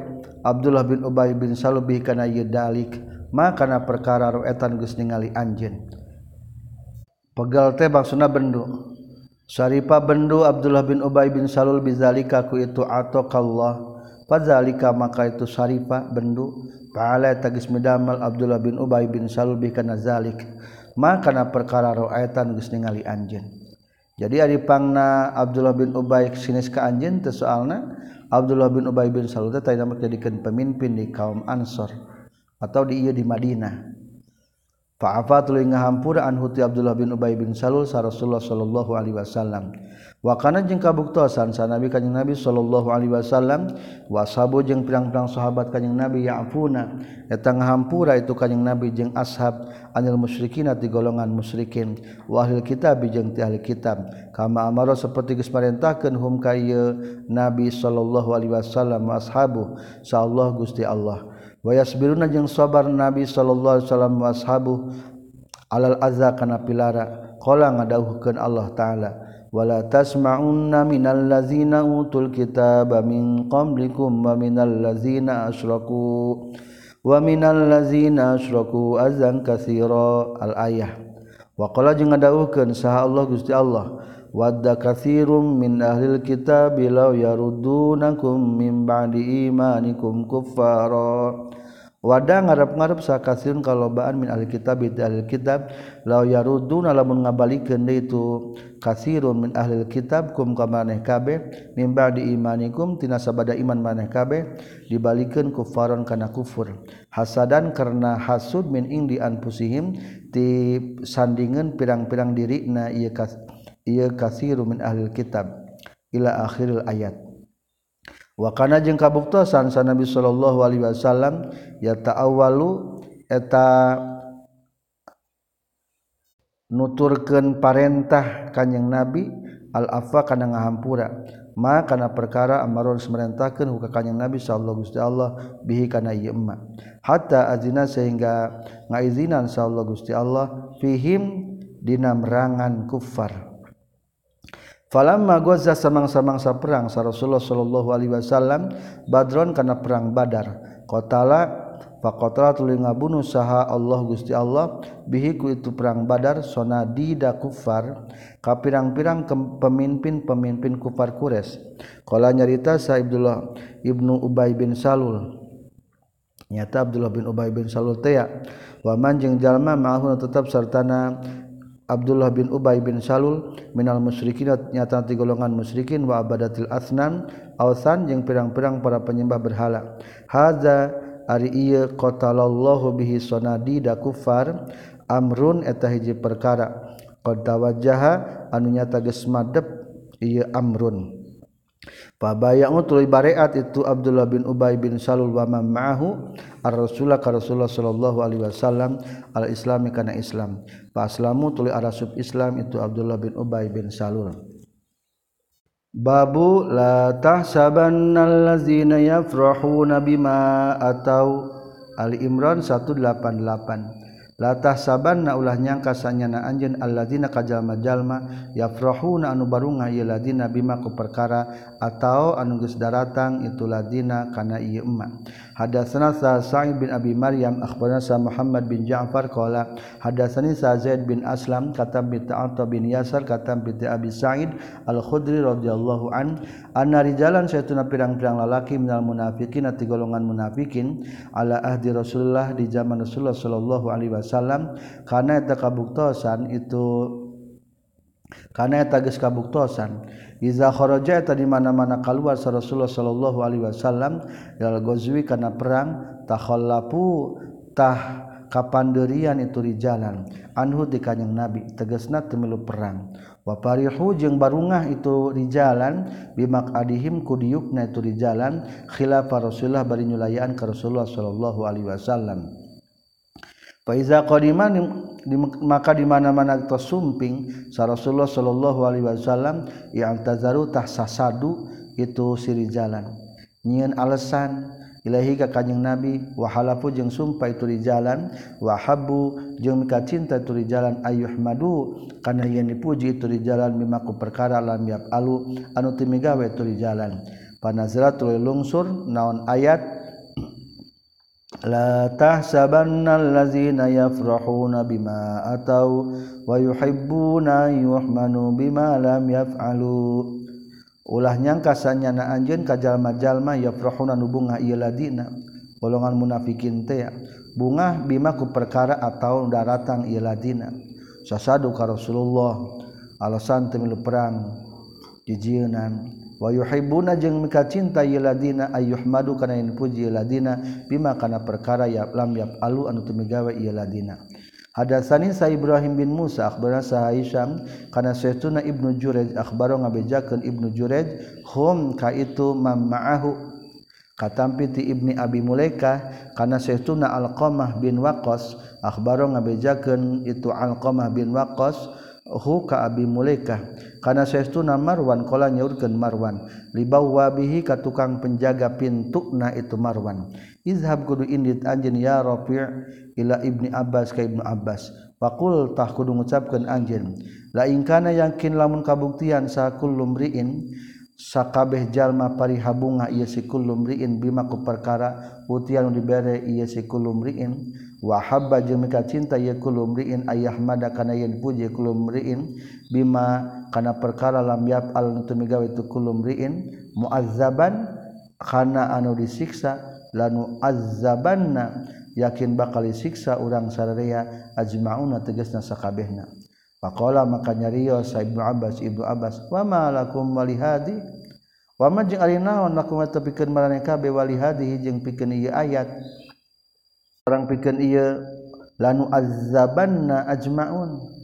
Abdullah bin Ubay bin Salul bi kana yadalik maka kana perkara ru etan geus ningali anjeun. Pegel teh maksudna bendu. Syarifa bendu Abdullah bin Ubay bin Salul bizalika ku itu atokallah. Fadzalika maka itu syarifa bendu paala tagis medamel Abdullah bin Ubay bin Salul bi kana zalik. Maka kana perkara roaitan geus ningali anjeun. Jadi ari pangna Abdullah bin Ubay sinis ka anjeun teh soalna Abdullah bin Ubay bin Salul teh tanya jadikeun pemimpin di kaum Ansor atau di ieu di Madinah. Fa'afa tuluy ngahampura an Huti Abdullah bin Ubay bin Salul sa Rasulullah sallallahu alaihi wasallam. Wa kana jeung kabuktosan sa Nabi kanjing Nabi sallallahu alaihi wasallam wa sahabu jeung pirang-pirang sahabat kanjing Nabi ya'funa. Eta ngahampura itu kanjing Nabi jeung ashab anil musyrikin ti golongan musyrikin. Wa ahli kitab jeung ti ahli kitab. Kama amara saperti geus parentahkeun hum ka Nabi sallallahu alaihi wasallam wa ashabu sa Allah Gusti Allah. wayasbiruna jeung sabar Nabi sallallahu alaihi wasallam washabu alal azza kana pilara. Qala ngadawuhkeun Allah taala wala tasma'unna minal ladzina utul kitaba min qablikum wa minal ladzina asyraku wa minal ladzina asyraku azan katsira. Al ayah wa qala jeung ngadawuhkeun saha Allah Gusti Allah wadda katsirum min ahlil kitab law yarudunakum min ba'di imanikum kuffara. Wadah ngarap-ngarap sakasiun kalobaan min ahli kitab itu ahli kitab law yaruduna lamun ngabalikeun itu kasirun min ahli kitab kum ka maneh kabeh mim ba'di imanikum tina sabada iman maneh kabeh dibalikeun kufaron kana kufur. Hasadan karena hasud min indi anfusihim ti sandingan pirang-pirang dirina ieu kasir ia kasiru min ahli kitab ila akhiril ayat. Wakana jeung kabuktosan sa Nabi sallallahu alaihi wasallam ya ta'awwalu eta nuturkeun parentah kanjing Nabi al afwa kana ngahampura. Ma kana perkara amaron merentahkeun ka kanjing Nabi sallallahu alaihi Allah bihi kana ieu emma. Hatta azina sehingga ngaizinan sallallahu gusti Allah fihim dina merangan kuffar Falamma goza samang-samangsa perang sa Rasulullah sallallahu alaihi wasallam Badron kana perang Badar. Qatala faqatala tuluy ngabunuh saha Allah Gusti Allah bihi ku itu perang Badar sonadida kufar ka pirang-pirang pemimpin-pemimpin kufar Quraisy. Qala nyarita sa Abdullah Ibnu Ubay bin Salul. Nyata Abdullah bin Ubay bin Salul teh wa man jeung jalma ma'ahu tetap sartana Abdullah bin Ubay bin Salul minal musyrikin nyata ti golongan musyrikin wa abadatil asnam awsan jeung pirang-pirang para penyembah berhala. Hadza ari ieu qatalallahu bihi sonadi da kufar amrun eta hiji perkara. Qad tawajjaha anu nyata geus madep ieu amrun. Pabaya'u tuluy bareat itu Abdullah bin Ubay bin Salul wa man ma'ahu ar-Rasulullah ka Rasulullah sallallahu alaihi wasallam al-Islami kana Islam. Fa aslamu tuluy arasub Islam itu Abdullah bin Ubay bin Salul. Babu la tahsabanna allazina yafrahuna bima atau Ali Imran 188 latah saban na ulah nyangka sanyana anjen alladzina kajalma-jalma yafrahuna anu barunga ieu ladina bima ku perkara atau anu geus daratang itu ladina kana ieu emak hadatsana Sa'id bin Abi Maryam akhbarana sa Muhammad bin Ja'far qala hadatsani sa Zaid bin Aslam kata bi Ta'ata bin Yasar kata bi Abi Sa'id Al-Khudri radhiyallahu an anna rijalan saytuna pirang-pirang lalaki minal munafikin ati golongan munafikin ala ahdi Rasulullah di zaman Rasulullah sallallahu alaihi wasallam kana eta kabuktosan itu kana eta geus kabuktosan. Izakhoroja tadi mana-mana keluar Rasulullah Shallallahu Alaihi Wasallam dalam gozwi karena perang takhollapu tah kapanderian itu di jalan. Anhu di kanyang nabi tegesna temilu perang. Waparihu jeung barungah itu di jalan bimak adihim kudiyukna itu di jalan khilafah rasulullah bari nyulayaan ke rasulullah sallallahu alaihi wasallam. Faiza qadiman maka di mana-mana kita sumping sa Rasulullah sallallahu alaihi wasallam yang tazaru tah sasadu itu siri jalan. Nyieun alasan ilahi ka kanjing Nabi wa halafu jeung sumpah itu di jalan wa habbu jeung mika cinta itu di jalan ayuh madu kana yen dipuji itu di jalan mimaku perkara lam yap alu anu timigawe itu di jalan. Panazratul lungsur naon ayat latah sabanal lazina yafrahuna bima atau wa yuhibbuna yuhmanu bima lam yaf'alu ulah nyangka sanyana anjeun ka jalma-jalma yafrahuna nu bunga ieu ladina. Golongan munafikin teh bunga bima ku perkara atau daratang ieu ladina. Sasadu ka Rasulullah alasan teu perang jijieunan Wahibuna jeung mika cinta yiladina ayuh madu kana puji yiladina bima kana perkara ya lam yap alu anu tumigawe yiladina. Hadatsani sa Ibrahim bin Musa akhbarana sa Aisyam kana saytuna Ibnu Jurej akhbaro ngabejakeun Ibnu Jurej hum ka itu mamma'ahu katampi ti ibni abi mulaika kana saytuna alqamah bin Waqqas akhbaro ngabejakeun itu alqamah bin Waqqas hu ka abi mulaika kana saestuna marwan kola nyaurkeun marwan. Libau wabihi ka tukang penjaga pintu na itu marwan. Izhab kudu indit anjeun ya rafi' ila ibni abbas ka ibnu abbas. Faqul tah kudu ngucapkeun anjeun la in kana yakin lamun kabuktian sa kullumriin sakabeh jalma parihabunga ieu si kullu mriin bima ku perkara utian dibere ieu si kullumriin wahaba jeung mika cinta ya kulumriin ayah mada kana yen puji kulumriin bima kana perkara lam yap al tumigawe tu kulumriin muazzaban kana anu disiksa lanu azzabanna yakin bakal disiksa urang sararea ajmauna tegasna sakabehna. Faqala maka nyariyo sa ibnu abbas ibnu abbas wa ma lakum walihadi wa ma jeung ari naon lakum tepikeun maraneh kabeh walihadi jeung pikeun ieu ayat. orang pikir ia lanu azabanna ajmaun.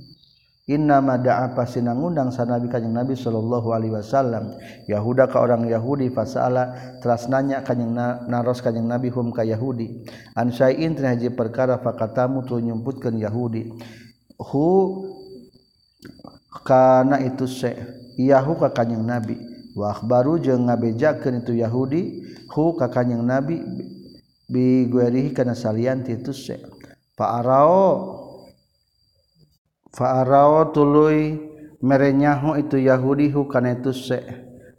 Innama da'apa sinangundang sa Nabi kanjeng Nabi sallallahu alaihi wasallam. Yahuda ka orang Yahudi fasala teras nanya kanjeng na, naros kanjeng Nabi hum ka Yahudi. An syai'in teh haji perkara fakatamu tu nyumputkeun Yahudi. Hu kana itu se yahu ka kanjeng Nabi. Wa akhbaru jeung ngabejakeun itu Yahudi hu ka kanjeng Nabi biguerihi kana salian itu se. Farao Farao tuluy merenyahu itu Yahudi hu kana titus se.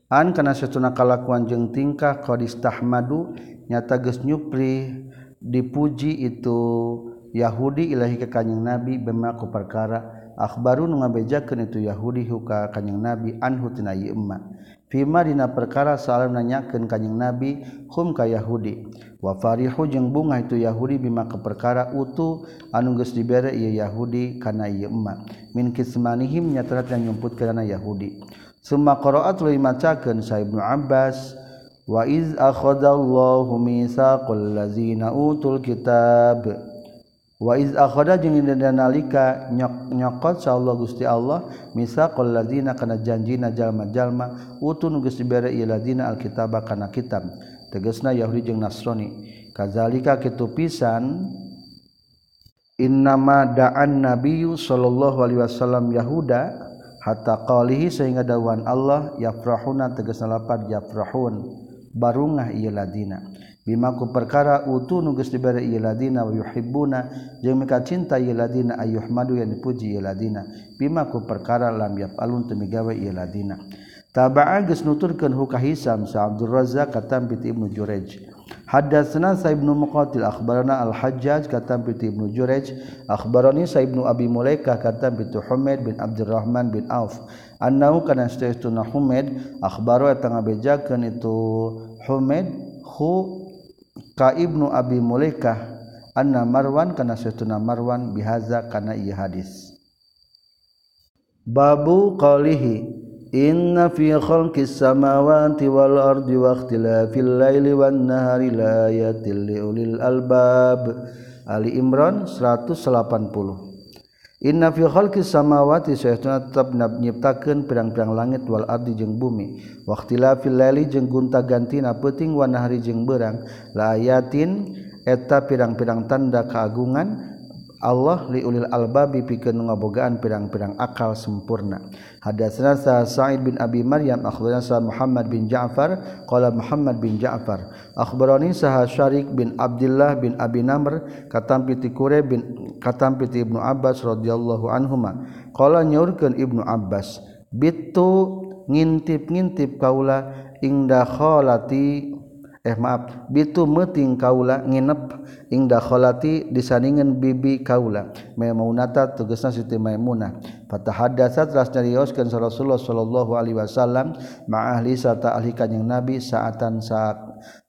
An kana satuna kalakuan jeung tingkah qadistahmadu nyata geus nyupri dipuji itu Yahudi ilahi ka kanjing Nabi bema ku perkara. Akhbaru nu ngabejakeun itu Yahudi hu ka kanjing Nabi anhu tina ieu Fima dina perkara salam nanyakeun kanyeng Nabi hum ka Yahudi. Wafarihu jeung bunga itu Yahudi bima ke perkara utuh anu dibere ia Yahudi karena ia emak. Min kismanihim nyatarat yang nyumput karena Yahudi. Summa qaraat lu macakeun sa Ibnu Abbas wa iz akhadallahu mitsaqal ladzina utul kitab. Waiz akhoda jeung nalika nyok nyokot sa Allah gusti Allah misaqol ladina kana janjina jalma jalma utun geus dibere ieu ladina alkitaba kana kitab. Tegesna Yahudi jeung Nasrani kazalika kitu pisan innama da'an nabiyyu sallallahu alaihi wasallam yahuda hatta qalihi sehingga dawan Allah yafrahuna tegasna lapad yafrahun. Barungah ieu ladina. Bima ku perkara utu nu geus dibere ieu ladina wa yuhibbuna jeung mika cinta ieu ladina ayyuhmadu yang dipuji ieu ladina bima ku perkara lam yafalun teu migawe ieu ladina Taba'a geus nuturkeun huka Hisam sa Abdul Razzaq katam piti Ibnu Jurej. Hadatsana sa Ibnu Muqatil akhbarana Al-Hajjaj katam piti Ibnu Jurej. Akhbarani sa Ibnu Abi Mulaikah katam piti Humaid bin Abdurrahman bin Auf. Annahu kana staytuna Humaid akhbaru eta ngabejakeun itu Humaid hu ka Ibnu Abi Mulaikah anna Marwan kana satuna Marwan bihaza kana ieu hadis. Babu qalihi inna fi khalqis samawati wal ardi wa ikhtilafil laili wan nahari laayatil liulil albab. Ali Imran 180 Inna fi khalqi samawati sayyiduna tetap nyiptakeun pirang-pirang langit wal ardi jeung bumi. Waqtila fil laili jeung gunta gantina peuting wa nahari jeung beurang. La ayatin eta pirang-pirang tanda keagungan Allah liulil albabi pikeun ngabogaan pirang-pirang akal sempurna. Hadatsana Sa'id bin Abi Maryam akhbarana sa Muhammad bin Ja'far qala Muhammad bin Ja'far. Akhbarani saha Syarik bin Abdullah bin Abi Namr katam piti Qure bin katam piti Ibnu Abbas radhiyallahu anhuma. Qala nyaurkeun Ibnu Abbas bitu ngintip-ngintip kaula ingda kholati eh maaf. Bitu meting kaula nginep ing kholati disandingan bibi kaula. Maimunata tugasna siti maimunah. Fatahaddatsa telah nyarioskeun Rasulullah sallallahu alaihi wasallam ma ahli sata ahli kanjing nabi saatan saat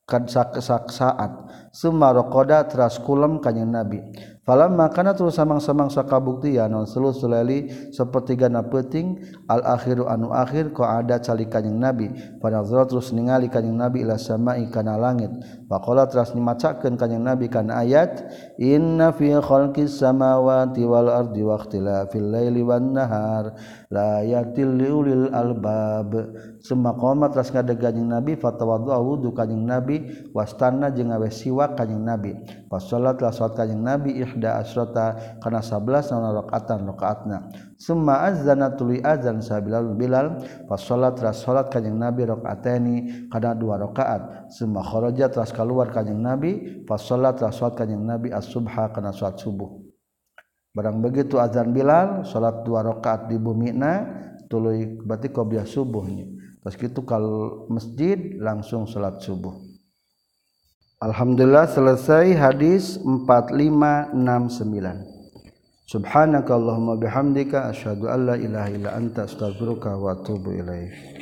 kan sak saat summa raqada teras kulem kanjing nabi. Falam makana terus samang-samang sakabuktian non selu sulali sepertiga na peuting al akhiru anu akhir ko ada calik kanjing nabi. Panazra terus ningali kanjing nabi ila sama'i kana langit. Faqala terus nimacakeun kanjing nabi kana ayat inna fi khalqis samawati wal ardi waqtila fil laili wan nahar. layatil liulil albab. Semua qomat ras ngadega jeung nabi fatawaddu wudu kanjing nabi wastana jeung awe siwak kanjing nabi. Pas salat la salat kanjing nabi ihda asrata kana 11 naon rakaatan rakaatna summa azana tuli azan sabilal bilal pas salat ras salat kanjing nabi rakaatani kana dua rakaat summa kharaja ras keluar kanjing nabi pas salat ras salat kanjing nabi as-subha kana salat subuh. barang begitu azan Bilal salat dua rakaat di bumi na tuluy berarti qobliyah subuhnya. Terus gitu kalau masjid langsung salat subuh. Alhamdulillah selesai hadis 4569 Subhanakallahumma bihamdika asyhadu an la ilaha illa anta astaghfiruka wa atubu ilaik